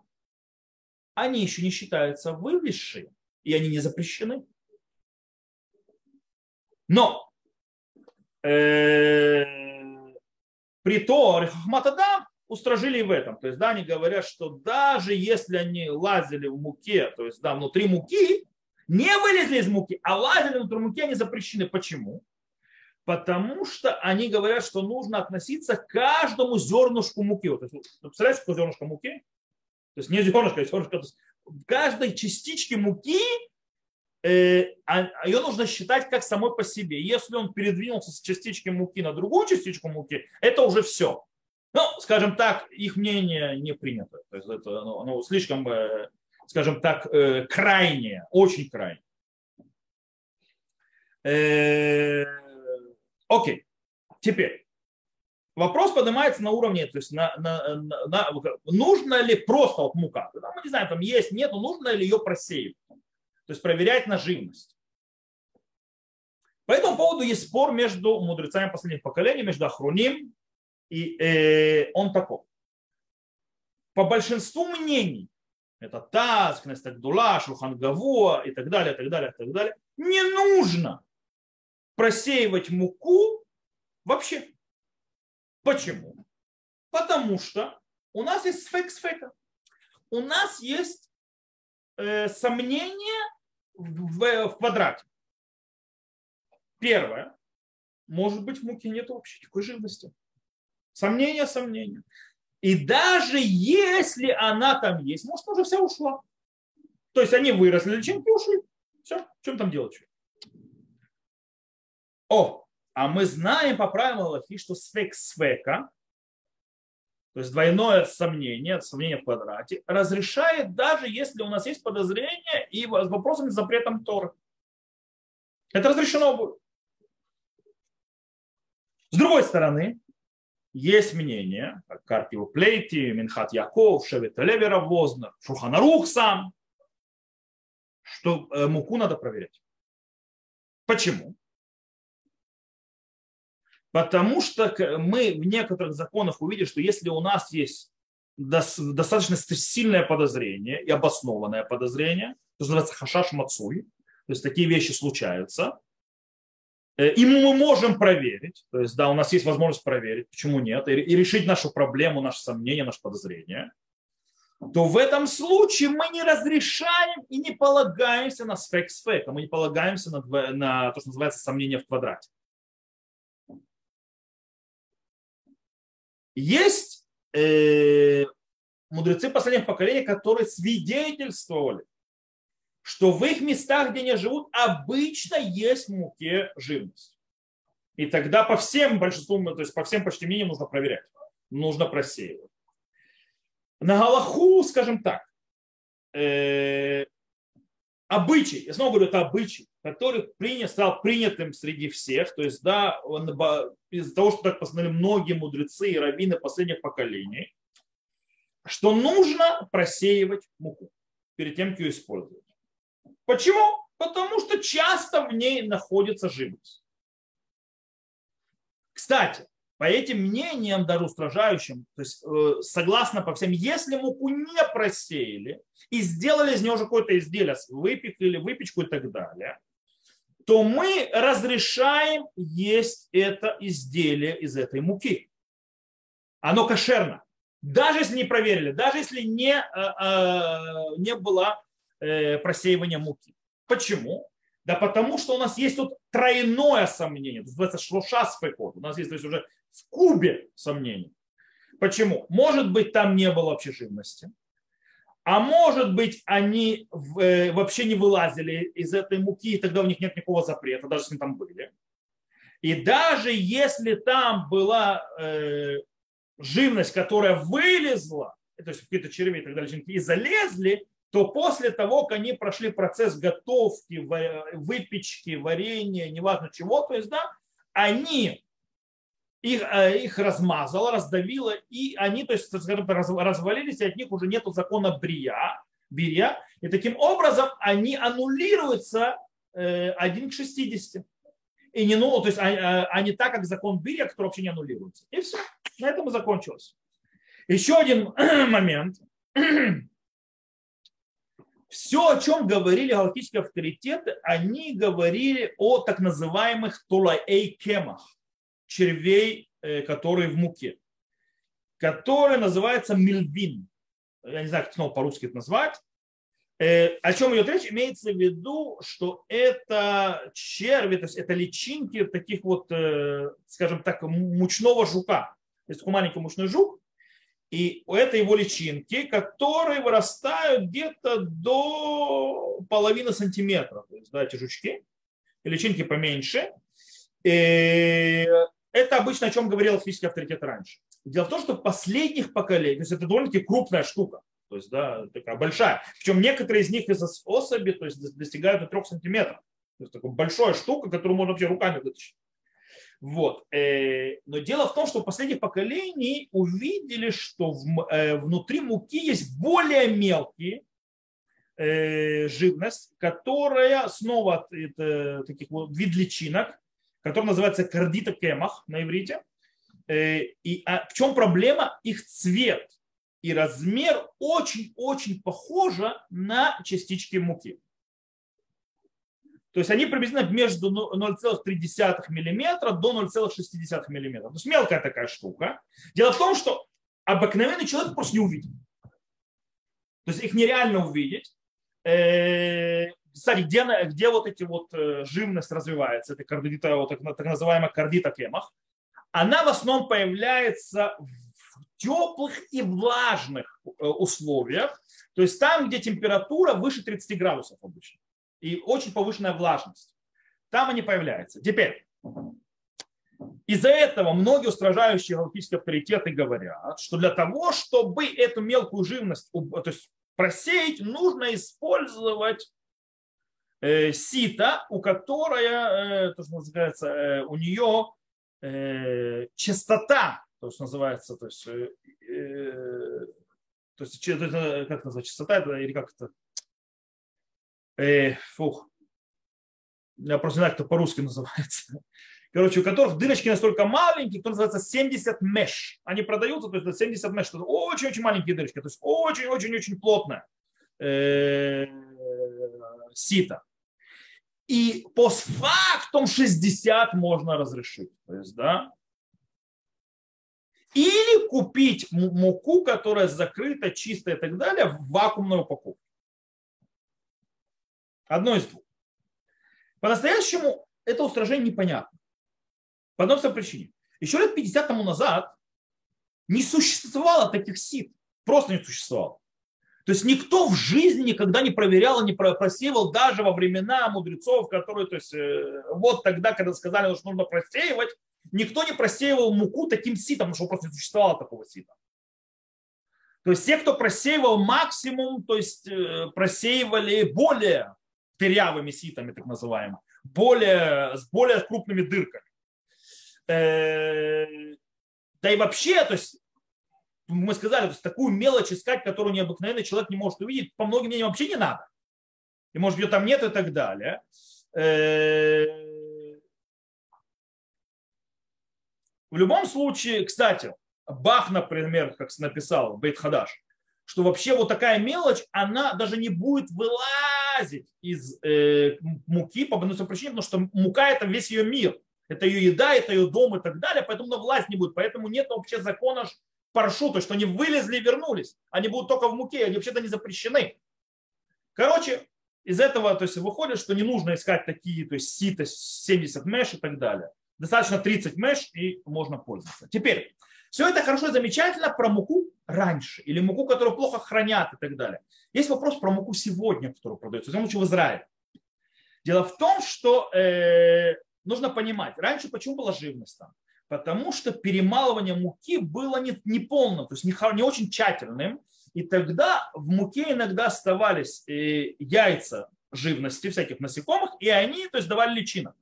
они еще не считаются вылезшие, и они не запрещены. Но э, при то Рахматадам устражили и в этом. То есть, да, они говорят, что даже если они лазили в муке, то есть, да, внутри муки, не вылезли из муки, а лазили внутри муки, они запрещены. Почему? Потому что они говорят, что нужно относиться к каждому зернышку муки. Вот, представляете, что зернышко муки? То есть не зернышко, а зернышко. То есть в каждой частичке муки ее нужно считать как самой по себе. Если он передвинулся с частички муки на другую частичку муки, это уже все. Ну, скажем так, их мнение не принято. То есть это оно, оно слишком, э, скажем так, э, крайнее, очень крайнее. Окей, теперь вопрос поднимается на уровне, то есть на, на, на, на, нужно ли просто вот мука, мы не знаем, там есть, нет, нужно ли ее просеивать, то есть проверять на живность. По этому поводу есть спор между мудрецами последних поколений, между Ахруним и э, он такой. По большинству мнений, это Таз, Кнестагдула, Шулхангавуа и так далее, так далее, так далее, не нужно просеивать муку вообще. Почему? Потому что у нас есть сфек сфека. У нас есть э, сомнение в, в, в квадрате. Первое. Может быть, в муке нет вообще никакой живности. Сомнение, сомнение. И даже если она там есть, может, уже вся ушла. То есть они выросли личинки ушли. Все, чем там делать? О, а мы знаем по правилам Аллахи, что свек свека, то есть двойное сомнение, сомнение в квадрате, разрешает даже если у нас есть подозрение и с вопросами с запретом Торы. Это разрешено будет. С другой стороны, есть мнение, как Карпио Плейти, Минхат Яков, Шевет Левера Вознер, Шуханарух сам, что э, муку надо проверять. Почему? Потому что мы в некоторых законах увидели, что если у нас есть достаточно сильное подозрение и обоснованное подозрение, то называется хашаш мацуй, то есть такие вещи случаются, Э, и мы можем проверить, то есть, да, у нас есть возможность проверить, почему нет, и, решить нашу проблему, наше сомнение, наше подозрение, то в этом случае мы не разрешаем и не полагаемся на сфек сфек, а мы не полагаемся на, на то, что называется сомнение в квадрате. Есть э, мудрецы последних поколений, которые свидетельствовали, что в их местах, где они живут, обычно есть в муке живность. И тогда по всем большинству, то есть по всем почти мнениям нужно проверять, нужно просеивать. На Галаху, скажем так, э, обычай, я снова говорю, это обычай, который принят, стал принятым среди всех, то есть, да, из-за того, что так постановили многие мудрецы и раввины последних поколений, что нужно просеивать муку перед тем, как ее использовать. Почему? Потому что часто в ней находится живность. Кстати, по этим мнениям, даже устражающим, то есть э, согласно по всем, если муку не просеяли и сделали из нее уже какое-то изделие, выпекли выпечку и так далее, то мы разрешаем есть это изделие из этой муки. Оно кошерно. Даже если не проверили, даже если не, э, э, не была Э, просеивания муки. Почему? Да потому что у нас есть тут тройное сомнение. Это называется шлуша спекот. У нас есть то есть, уже в кубе сомнений. Почему? Может быть, там не было вообще живности. А может быть, они э, вообще не вылазили из этой муки, и тогда у них нет никакого запрета, даже если там были. И даже если там была э, живность, которая вылезла, то есть какие-то черви и так далее, и залезли, то после того, как они прошли процесс готовки, выпечки, варенья, неважно чего, то есть, да, они их, э, их размазало, раздавило, и они, то есть, скажем, развалились, и от них уже нету закона брия, бирья, и таким образом они аннулируются э, 1 к 60. И не, ну, то есть, а, а не так, как закон бирья, который вообще не аннулируется. И все. На этом и закончилось. Еще один момент. Все, о чем говорили галактические авторитеты, они говорили о так называемых тулаэй-кемах, червей, э, которые в муке, которые называются мильвин. Я не знаю, как снова по-русски это назвать. Э, о чем идет речь? Имеется в виду, что это черви, то есть это личинки таких вот, э, скажем так, мучного жука. То есть такой маленький мучной жук, и это его личинки, которые вырастают где-то до половины сантиметра. То есть, да, эти жучки, личинки поменьше. И это обычно о чем говорил физический авторитет раньше. Дело в том, что последних поколениях, то есть это довольно-таки крупная штука, то есть, да, такая большая. Причем некоторые из них из особи то есть, достигают до 3 сантиметров. То есть такая большая штука, которую можно вообще руками вытащить. Вот. Э, но дело в том, что последних поколениях увидели, что э, внутри муки есть более мелкие э, живность, которая снова это таких вот вид личинок, который называется кардита кемах на иврите. И а в чем проблема? Их цвет и размер очень-очень похожи на частички муки. То есть они приблизительно между 0,3 мм до 0,6 мм. То есть мелкая такая штука. Дело в том, что обыкновенный человек просто не увидит. То есть их нереально увидеть. Кстати, где, где вот эти вот э, живность развивается, это кардита, вот так, так называемая кардита кемах, она в основном появляется в теплых и влажных э, условиях, то есть там, где температура выше 30 градусов обычно и очень повышенная влажность. Там они появляются. Теперь, из-за этого многие устражающие галактические авторитеты говорят, что для того, чтобы эту мелкую живность то есть просеять, нужно использовать э, сито, у которой, э, то, что называется, э, у нее частота, то, что называется, то есть, то есть, как называется, частота, или как это, э, фух, я просто не знаю, как это по-русски называется. Короче, у которых дырочки настолько маленькие, кто называется 70 меш. Они продаются, то есть 70 меш, это очень-очень маленькие дырочки, то есть очень-очень-очень плотная сито. И постфактум 60 можно разрешить. То есть, да, или купить муку, которая закрыта, чистая и так далее, в вакуумную упаковку. Одно из двух. По-настоящему это устражение непонятно. По одной причине. Еще лет 50 тому назад не существовало таких сит. Просто не существовало. То есть никто в жизни никогда не проверял не просеивал даже во времена мудрецов, которые, то есть э, вот тогда, когда сказали, что нужно просеивать, никто не просеивал муку таким ситом, потому что просто не существовало такого сита. То есть те, кто просеивал максимум, то есть э, просеивали более дырявыми ситами, так называемыми, более, с более крупными дырками. Э, да и вообще, то есть мы сказали, то есть такую мелочь искать, которую необыкновенный человек не может увидеть, по многим мнениям вообще не надо. И может ее там нет и так далее. Э, в любом случае, кстати, Бах, например, как написал Бейт Хадаш, что вообще вот такая мелочь, она даже не будет вылазить из э, муки по одной причине, потому что мука это весь ее мир. Это ее еда, это ее дом и так далее, поэтому она власть не будет. Поэтому нет вообще закона паршута, что они вылезли и вернулись. Они будут только в муке, они вообще-то не запрещены. Короче, из этого то есть, выходит, что не нужно искать такие, то есть сито 70 меш и так далее. Достаточно 30 меш и можно пользоваться. Теперь, все это хорошо и замечательно про муку раньше, или муку, которую плохо хранят и так далее. Есть вопрос про муку сегодня, которую продается, в лучше в Израиле. Дело в том, что э, нужно понимать, раньше почему была живность там? Потому что перемалывание муки было не, не полным, то есть не, не очень тщательным. И тогда в муке иногда оставались э, яйца живности всяких насекомых, и они то есть, давали личинок.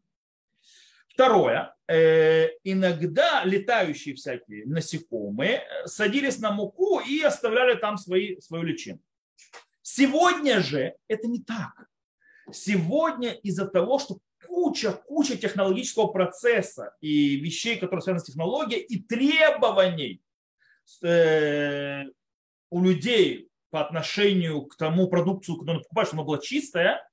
Второе. Э, иногда летающие всякие насекомые э, садились на муку и оставляли там свои, свою личину. Сегодня же это не так. Сегодня из-за того, что куча, куча технологического процесса и вещей, которые связаны с технологией, и требований э, у людей по отношению к тому продукцию, которую он покупает, чтобы она была чистая,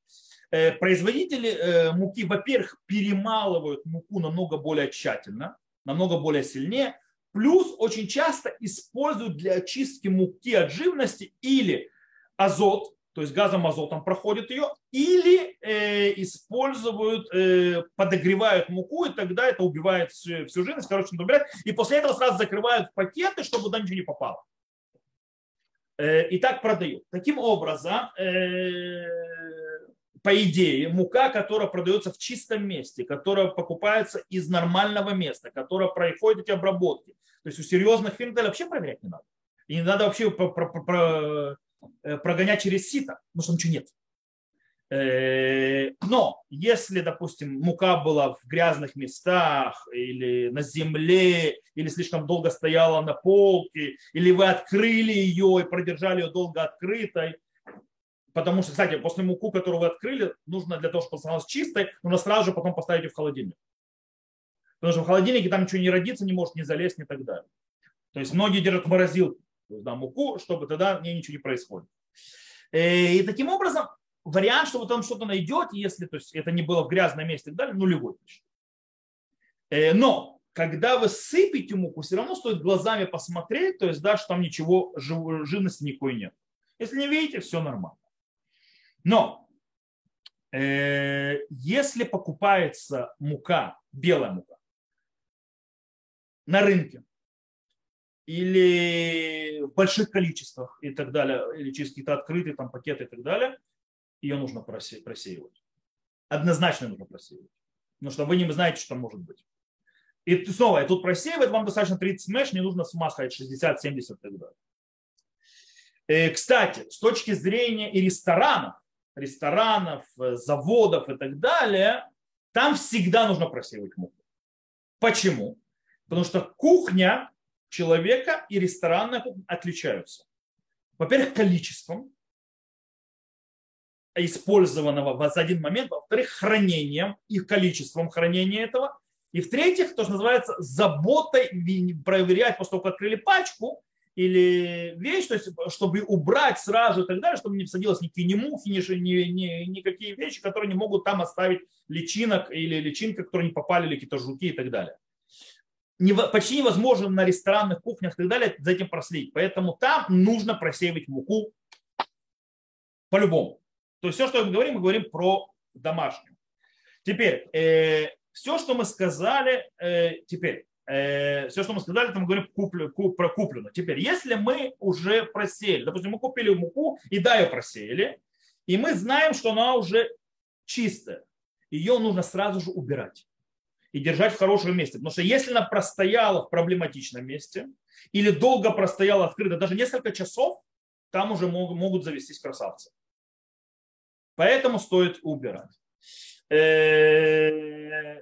э, производители э, муки, во-первых, перемалывают муку намного более тщательно, намного более сильнее, плюс очень часто используют для очистки муки от живности или азот, то есть газом азотом проходит ее, или э, используют, э, подогревают муку, и тогда это убивает всю, всю живность, короче, убирает, и после этого сразу закрывают пакеты, чтобы туда ничего не попало. Э, и так продают. Таким образом, э, по идее, мука, которая продается в чистом месте, которая покупается из нормального места, которая проходит эти обработки, то есть у серьезных фирм вообще проверять не надо. И не надо вообще Э, прогонять через сито, потому что ничего нет. Э, но если, допустим, мука была в грязных местах или на земле, или слишком долго стояла на полке, или вы открыли ее и продержали ее долго открытой, потому что, кстати, после муку, которую вы открыли, нужно для того, чтобы она становилась чистой, нужно сразу же потом поставить ее в холодильник. Потому что в холодильнике там ничего не родится, не может не залезть и так далее. То есть многие держат в да, муку, чтобы тогда мне ничего не происходит. Э, и таким образом, вариант, что вы там что-то найдете, если то есть, это не было в грязном месте и так далее, нулевой. Э, но когда вы сыпете муку, все равно стоит глазами посмотреть, то есть, да, что там ничего, живности никакой нет. Если не видите, все нормально. Но э, если покупается мука, белая мука, на рынке, или в больших количествах и так далее, или через какие-то открытые там пакеты и так далее, ее нужно просеивать. Однозначно нужно просеивать. Потому что вы не знаете, что там может быть. И снова, и тут просеивать вам достаточно 30 меш, не нужно с ума сходить 60, 70 и так далее. И, э, кстати, с точки зрения и ресторанов, ресторанов, э, заводов и так далее, там всегда нужно просеивать муку. Почему? Потому что кухня человека и ресторанная отличаются. Во-первых, количеством использованного в один момент, во-вторых, хранением и количеством хранения этого, и в-третьих, то, что называется заботой проверять, после того, как открыли пачку или вещь, то есть, чтобы убрать сразу и так далее, чтобы не садилось никакие ни мухи, ни, ни, ни, никакие вещи, которые не могут там оставить личинок или личинка, которые не попали, или какие-то жуки и так далее почти невозможно на ресторанных кухнях и так далее за этим проследить. Поэтому там нужно просеивать муку по-любому. То есть все, что мы говорим, мы говорим про домашнюю. Теперь, э, все, что мы сказали, э, теперь, э, все, что мы сказали, это мы говорим куплю, куп, про купленную. Теперь, если мы уже просеяли, допустим, мы купили муку и да, ее просеяли, и мы знаем, что она уже чистая, ее нужно сразу же убирать и держать в хорошем месте. Потому что если она простояла в проблематичном месте или долго простояла открыто, даже несколько часов, там уже могут, завестись красавцы. Поэтому стоит убирать. Э,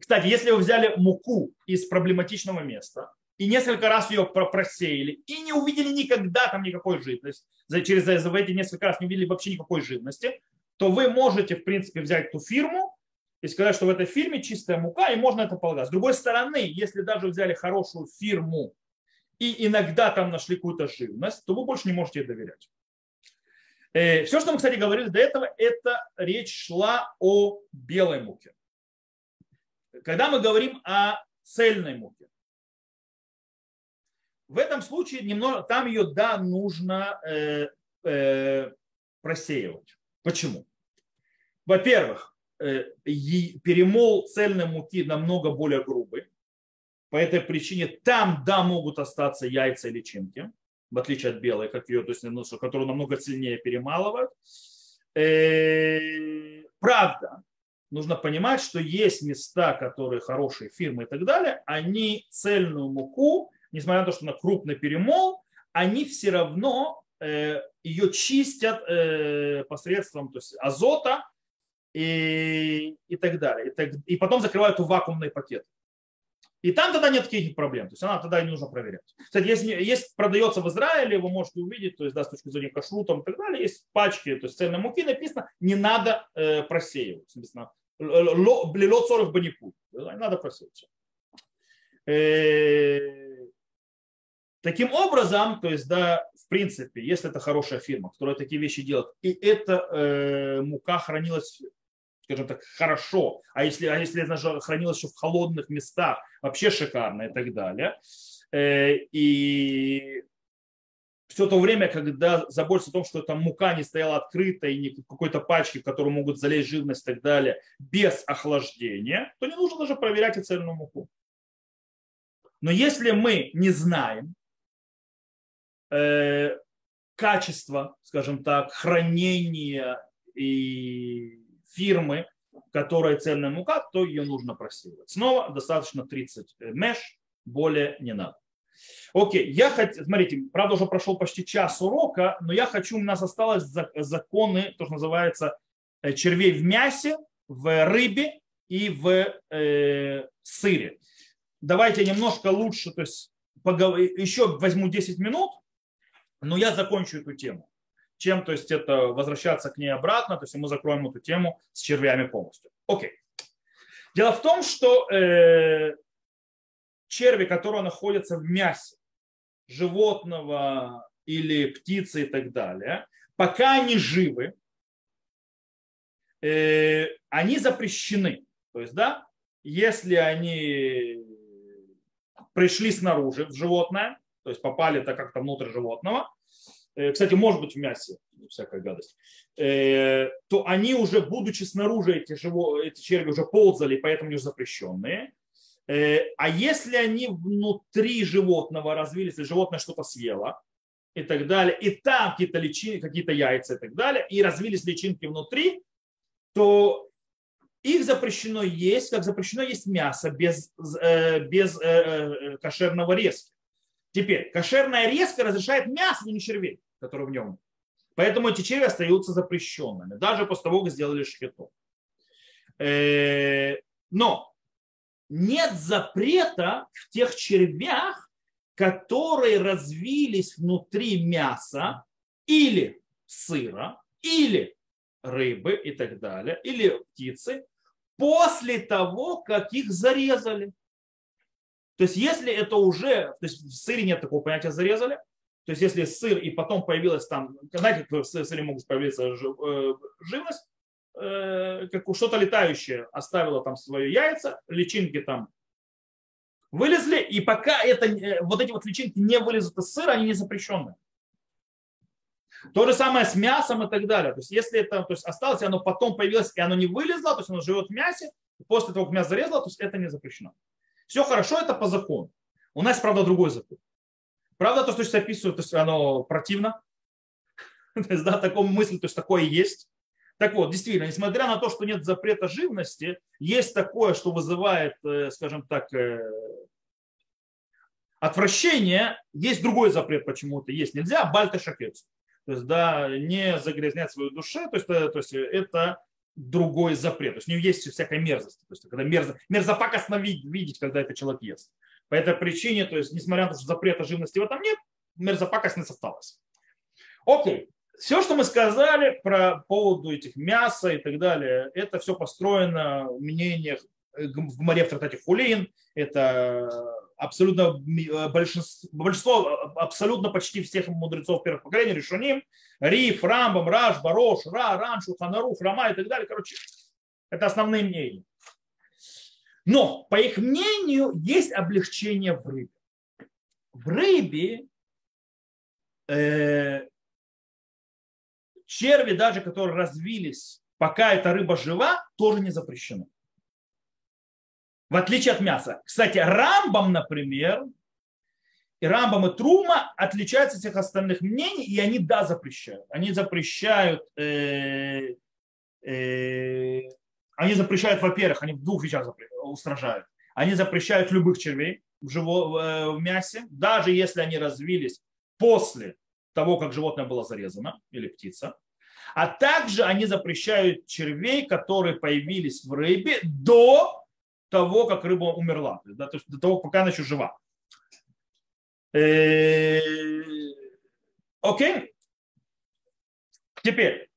кстати, если вы взяли муку из проблематичного места и несколько раз ее просеяли и не увидели никогда там никакой живности, через эти несколько раз не увидели вообще никакой живности, то вы можете, в принципе, взять ту фирму и сказать, что в этой фирме чистая мука, и можно это полагать. С другой стороны, если даже взяли хорошую фирму и иногда там нашли какую-то живность, то вы больше не можете ей доверять. Э, Все, что мы, кстати, говорили до этого, это речь шла о белой муке. Когда мы говорим о цельной муке, в этом случае немного, там ее, да, нужно э, э, просеивать. Почему? Во-первых, перемол цельной муки намного более грубый. По этой причине там, да, могут остаться яйца и личинки, в отличие от белой, как ее, то есть, ну, которую намного сильнее перемалывают. Э, правда, нужно понимать, что есть места, которые хорошие фирмы и так далее, они цельную муку, несмотря на то, что она крупный перемол, они все равно э, ее чистят э, посредством то есть азота и, и так далее. И, так, и потом закрывают в вакуумные пакеты. И там тогда нет таких проблем. То есть она тогда не нужно проверять. Кстати, если, если продается в Израиле, вы можете увидеть, то есть да, с точки зрения кашрутом и так далее, есть пачки, то есть цельной муки написано, не надо э, просеивать. Написано, блилот 40 баникут. Не надо просеивать. Э, таким образом, то есть, да, в принципе, если это хорошая фирма, которая такие вещи делает, и эта э, мука хранилась скажем так, хорошо, а если, а если это хранилось еще в холодных местах, вообще шикарно и так далее. Э, и все то время, когда заботиться о том, что эта мука не стояла открытой, не какой-то пачке, в которую могут залезть живность и так далее, без охлаждения, то не нужно даже проверять и цельную муку. Но если мы не знаем э, качество, скажем так, хранения и фирмы, которая цельная мука, то ее нужно просеивать. Снова достаточно 30 меш, более не надо. Окей, я хочу, смотрите, правда уже прошел почти час урока, но я хочу, у нас осталось законы, то, что называется э, червей в мясе, в рыбе и в э, сыре. Давайте немножко лучше, то есть поговор... еще возьму 10 минут, но я закончу эту тему чем то есть это возвращаться к ней обратно, то есть мы закроем эту тему с червями полностью. Окей. Дело в том, что э, черви, которые находятся в мясе животного или птицы и так далее, пока они живы, э, они запрещены. То есть, да, если они пришли снаружи в животное, то есть попали так как-то внутрь животного, кстати, может быть в мясе, всякая гадость, э, то они уже, будучи снаружи, эти, живо, эти черви уже ползали, поэтому они запрещенные. Э, а если они внутри животного развились, и животное что-то съело, и так далее, и там какие-то личинки, какие-то яйца и так далее, и развились личинки внутри, то их запрещено есть, как запрещено есть мясо без, без кошерного резки. Теперь, кошерная резка разрешает мясо, но не червей которые в нем. Поэтому эти черви остаются запрещенными, даже после того, как сделали шхиту. Э, но нет запрета в тех червях, которые развились внутри мяса или сыра, или рыбы и так далее, или птицы, после того, как их зарезали. То есть, если это уже, то есть в сыре нет такого понятия зарезали, то есть если сыр и потом появилась там, знаете, в сыре могут появиться э, живность, э, как что-то летающее оставило там свое яйца, личинки там вылезли, и пока это, э, вот эти вот личинки не вылезут из сыра, они не запрещенные. То же самое с мясом и так далее. То есть если это то есть осталось, и оно потом появилось, и оно не вылезло, то есть оно живет в мясе, после того, как мясо зарезало, то есть это не запрещено. Все хорошо, это по закону. У нас, правда, другой закон. Правда, то, что сейчас описывают, то есть оно противно. То есть, да, такому мысли, то есть такое есть. Так вот, действительно, несмотря на то, что нет запрета живности, есть такое, что вызывает, э, скажем так, э, отвращение. Есть другой запрет почему-то. Есть нельзя, бальта шакец. То есть, да, не загрязнять свою душу. То есть, э, то есть это другой запрет. То есть, у него есть всякая мерзость. То есть, когда мерзо, мерзопакостно видеть, когда это человек ест. По этой причине, то есть, несмотря на то, что запрета живности в этом нет, мерзопакостность осталась. Окей. Все, что мы сказали про поводу этих мяса и так далее, это все построено в мнениях в море в трактате Хулин. Это абсолютно большинство, большинство, абсолютно почти всех мудрецов первых поколений, решуним, Риф, Рамбам, Раш, Барош, Ра, Раншу, Ханарух, Рама и так далее. Короче, это основные мнения. Но, по их мнению, есть облегчение в рыбе. В рыбе э, черви, даже которые развились, пока эта рыба жива, тоже не запрещено. В отличие от мяса. Кстати, рамбам, например, и Рамбам и Трума отличаются от всех остальных мнений, и они, да, запрещают. Они запрещают э, э, они запрещают, во-первых, они в двух вещах устражают. Они запрещают любых червей в, живо, э, в мясе, даже если они развились после того, как животное было зарезано или птица. А также они запрещают червей, которые появились в рыбе до того, как рыба умерла, то есть до того, пока она еще жива. Э, окей. Теперь,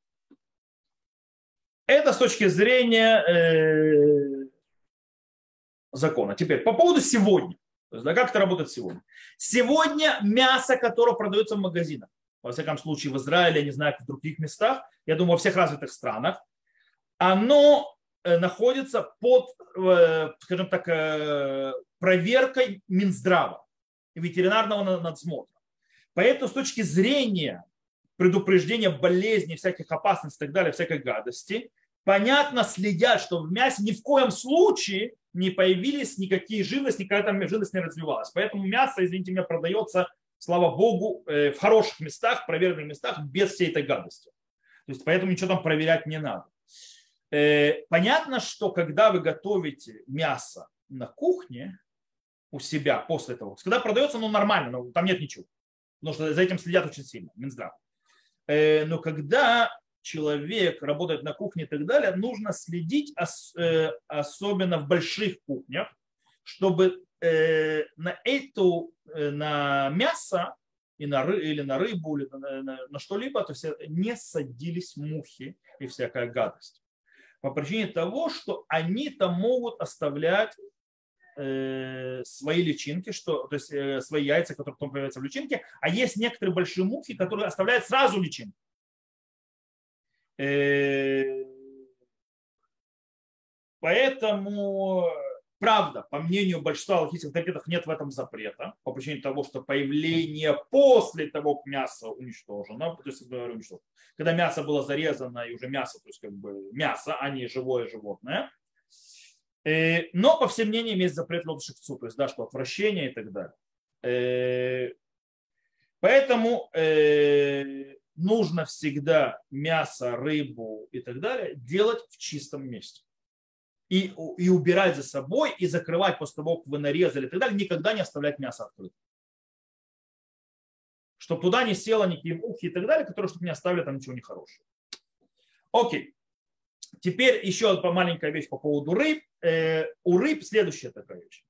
это с точки зрения э, закона. Теперь, по поводу сегодня. То есть, да, как это работает сегодня? Сегодня мясо, которое продается в магазинах, во всяком случае в Израиле, я не знаю, в других местах, я думаю, во всех развитых странах, оно э, находится под, э, скажем так, э, проверкой Минздрава и ветеринарного надсмотра. Поэтому с точки зрения предупреждения болезней, всяких опасностей и так далее, всякой гадости, понятно следят, что в мясе ни в коем случае не появились никакие живности, никакая там живность не развивалась. Поэтому мясо, извините меня, продается, слава богу, э, в хороших местах, проверенных местах, без всей этой гадости. То есть поэтому ничего там проверять не надо. Э, понятно, что когда вы готовите мясо на кухне у себя после того, когда продается, ну нормально, но там нет ничего. Потому что за этим следят очень сильно, Минздрав. Э, но когда человек работает на кухне и так далее, нужно следить, э, особенно в больших кухнях, чтобы э, на эту, э, на мясо и на, или на рыбу, или на, на, на что-либо, то есть не садились мухи и всякая гадость. По причине того, что они там могут оставлять свои личинки, что, то есть свои яйца, которые потом появляются в личинке, а есть некоторые большие мухи, которые оставляют сразу личинку. Э, поэтому, правда, по мнению большинства алхимических авторитетов, нет в этом запрета, по причине того, что появление после того, как мясо уничтожено, то есть, уничтожено, когда мясо было зарезано, и уже мясо, то есть как бы мясо, а не живое животное, э, но, по всем мнениям, есть запрет лотшихцу, то есть, да, что отвращение и так далее. Э, поэтому нужно всегда мясо, рыбу и так далее делать в чистом месте. И, и убирать за собой, и закрывать после того, как вы нарезали и так далее, никогда не оставлять мясо открытым. Чтобы туда не село никакие мухи и так далее, которые чтобы не оставили там ничего нехорошего. Окей. Теперь еще одна маленькая вещь по поводу рыб. Э, у рыб следующая такая вещь.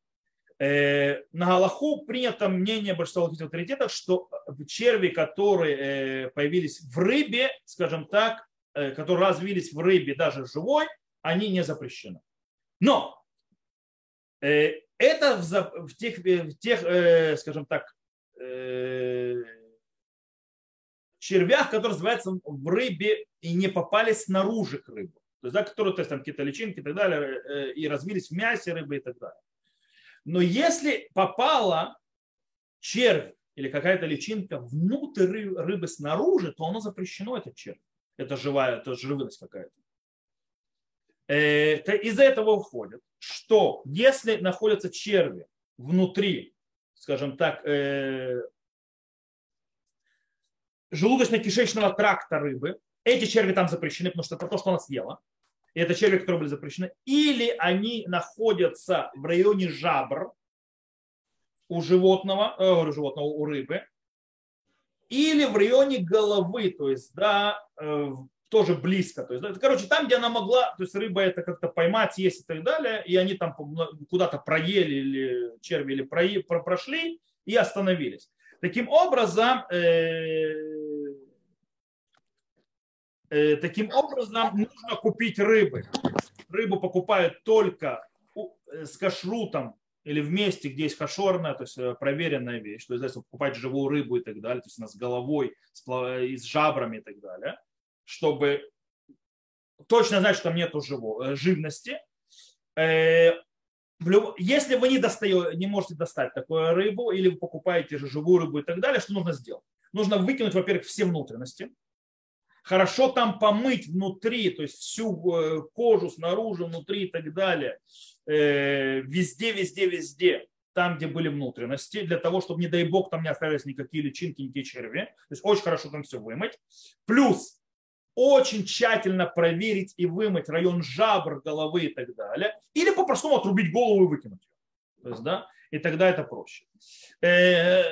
Э, на Галаху принято мнение большинства авторитетов, что черви, которые э, появились в рыбе, скажем так, э, которые развились в рыбе даже живой, они не запрещены. Но это в тех, в тех скажем так, червях, которые называются в рыбе и не попали снаружи к рыбе. То есть, да, которые, то есть, там какие-то личинки и так далее, и развились в мясе рыбы и так далее. Но если попала червь или какая-то личинка внутрь рыбы снаружи, то оно запрещено, этот червь. Это живая, это живность какая-то. Это из-за этого уходит, что если находятся черви внутри, скажем так, э, желудочно-кишечного тракта рыбы, эти черви там запрещены, потому что это то, что она съела и это черви, которые были запрещены, или они находятся в районе жабр у животного, э, у животного, у рыбы, или в районе головы, то есть, да, э, тоже близко. То есть, да, короче, там, где она могла, то есть рыба это как-то поймать, есть и так далее, и они там куда-то проели или черви или про, прошли и остановились. Таким образом, Э, таким образом, нужно купить рыбы. Рыбу покупают только э, с кашрутом или в месте, где есть кошерная, то есть э, проверенная вещь. То есть если покупать живую рыбу и так далее, то есть она с головой, с, и с жабрами и так далее, чтобы точно знать, что там нет живности. Если вы не, достаете, не можете достать такую рыбу, или вы покупаете живую рыбу и так далее, что нужно сделать? Нужно выкинуть, во-первых, все внутренности, хорошо там помыть внутри, то есть всю э, кожу снаружи, внутри и так далее, э, везде, везде, везде, там, где были внутренности, для того, чтобы, не дай бог, там не остались никакие личинки, никакие черви. То есть очень хорошо там все вымыть. Плюс очень тщательно проверить и вымыть район жабр, головы и так далее, или по-простому отрубить голову и выкинуть ее. То есть, да, и тогда это проще. Э,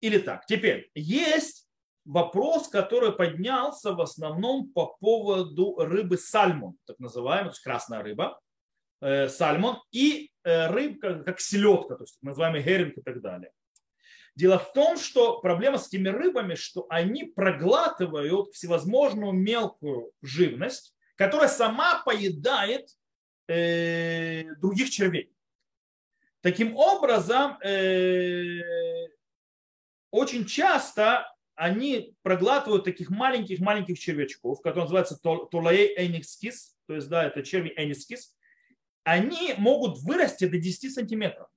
или так. Теперь, есть вопрос, который поднялся в основном по поводу рыбы сальмон, так называемая, то есть красная рыба, э, сальмон, и э, рыбка, как селедка, то есть так называемый геринг и так далее. Дело в том, что проблема с этими рыбами, что они проглатывают всевозможную мелкую живность, которая сама поедает э, других червей. Таким образом, э, очень часто они проглатывают таких маленьких-маленьких червячков, которые называются толаей эникскис, то есть, да, это черви эникскис, они могут вырасти до 10 сантиметров.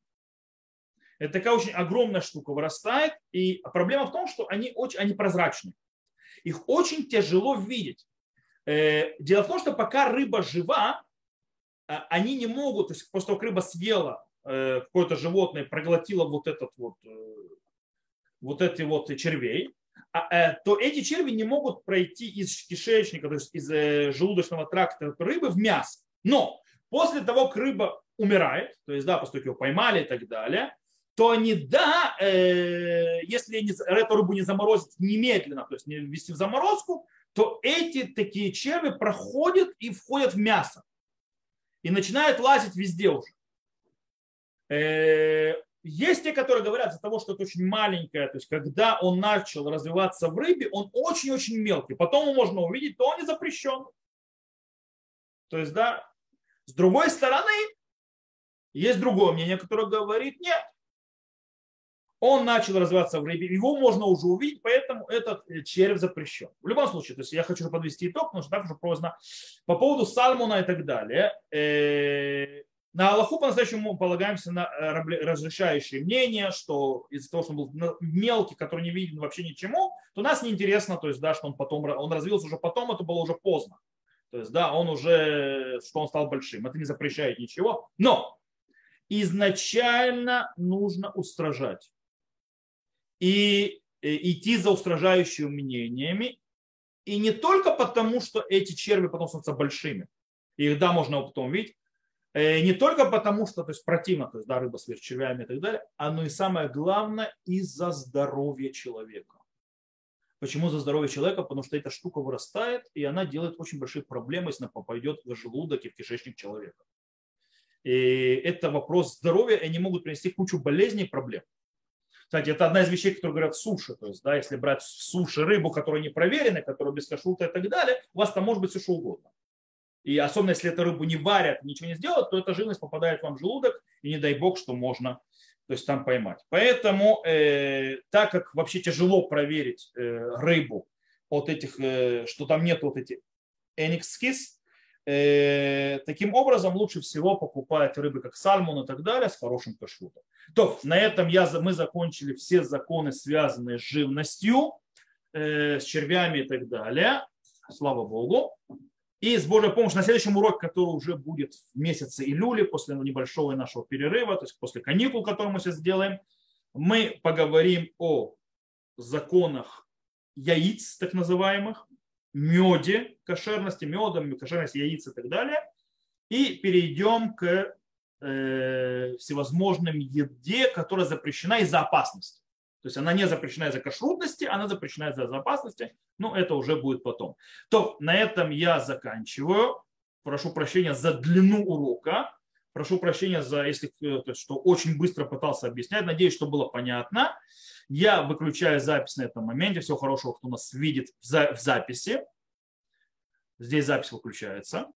Это такая очень огромная штука вырастает, и проблема в том, что они очень они прозрачные. Их очень тяжело видеть. Э, дело в том, что пока рыба жива, а, они не могут, то есть после того, как рыба съела э, какое-то животное, проглотила вот этот вот, э, вот эти вот червей, то эти черви не могут пройти из кишечника, то есть из желудочного тракта рыбы в мясо. Но после того, как рыба умирает, то есть, да, как ее поймали и так далее, то они, да, э, если не, эту рыбу не заморозить немедленно, то есть не ввести в заморозку, то эти такие черви проходят и входят в мясо. И начинают лазить везде уже. Э, есть те, которые говорят из-за того, что это очень маленькое, то есть когда он начал развиваться в рыбе, он очень-очень мелкий. Потом его можно увидеть, то он не запрещен. То есть, да, с другой стороны, есть другое мнение, которое говорит, нет, он начал развиваться в рыбе, его можно уже увидеть, поэтому этот э, червь запрещен. В любом случае, то есть я хочу подвести итог, потому что так уже поздно. По поводу сальмона и так далее. На Аллаху по-настоящему полагаемся на э, разрешающее мнение, что из-за того, что он был мелкий, который не виден вообще ничему, то нас не интересно, то есть, да, что он потом, он развился уже потом, это было уже поздно. То есть, да, он уже, что он стал большим. Это не запрещает ничего. Но изначально нужно устражать и э, идти за устражающими мнениями. И не только потому, что эти черви потом становятся большими. Их, да, можно потом видеть. Э, не только потому, что то есть, противно, то есть, да, рыба с червями и так далее, а но и самое главное, из-за здоровья человека. Почему за здоровье человека? Потому что эта штука вырастает, и она делает очень большие проблемы, если она попадет в желудок и в кишечник человека. И это вопрос здоровья, и они могут принести кучу болезней и проблем. Кстати, это одна из вещей, которые говорят суши. То есть, да, если брать суши рыбу, которая не проверена, которая без кашрута и так далее, у вас там может быть все что угодно. И особенно если эту рыбу не варят, ничего не сделают, то эта живность попадает вам в желудок, и не дай бог, что можно то есть там поймать. Поэтому, э, так как вообще тяжело проверить э, рыбу от этих, э, что там нет вот этих эникскис, Э, таким образом, лучше всего покупать рыбы, как сальмон и так далее, с хорошим кашрутом. То, на этом я, мы закончили все законы, связанные с живностью, э, с червями и так далее. Слава Богу. И с Божьей помощью на следующем уроке, который уже будет в месяце июля, после небольшого нашего перерыва, то есть после каникул, который мы сейчас сделаем, мы поговорим о законах яиц, так называемых, меде, кошерности меда, кошерности яиц и так далее. И перейдем к э, всевозможным еде, которая запрещена из-за опасности. То есть она не запрещена из-за кашрутности, она запрещена из-за опасности, но это уже будет потом. То на этом я заканчиваю. Прошу прощения за длину урока. Прошу прощения за, если э, есть, что очень быстро пытался объяснять. Надеюсь, что было понятно. Я выключаю запись на этом моменте. Всего хорошего, кто нас видит в записи. Здесь запись выключается.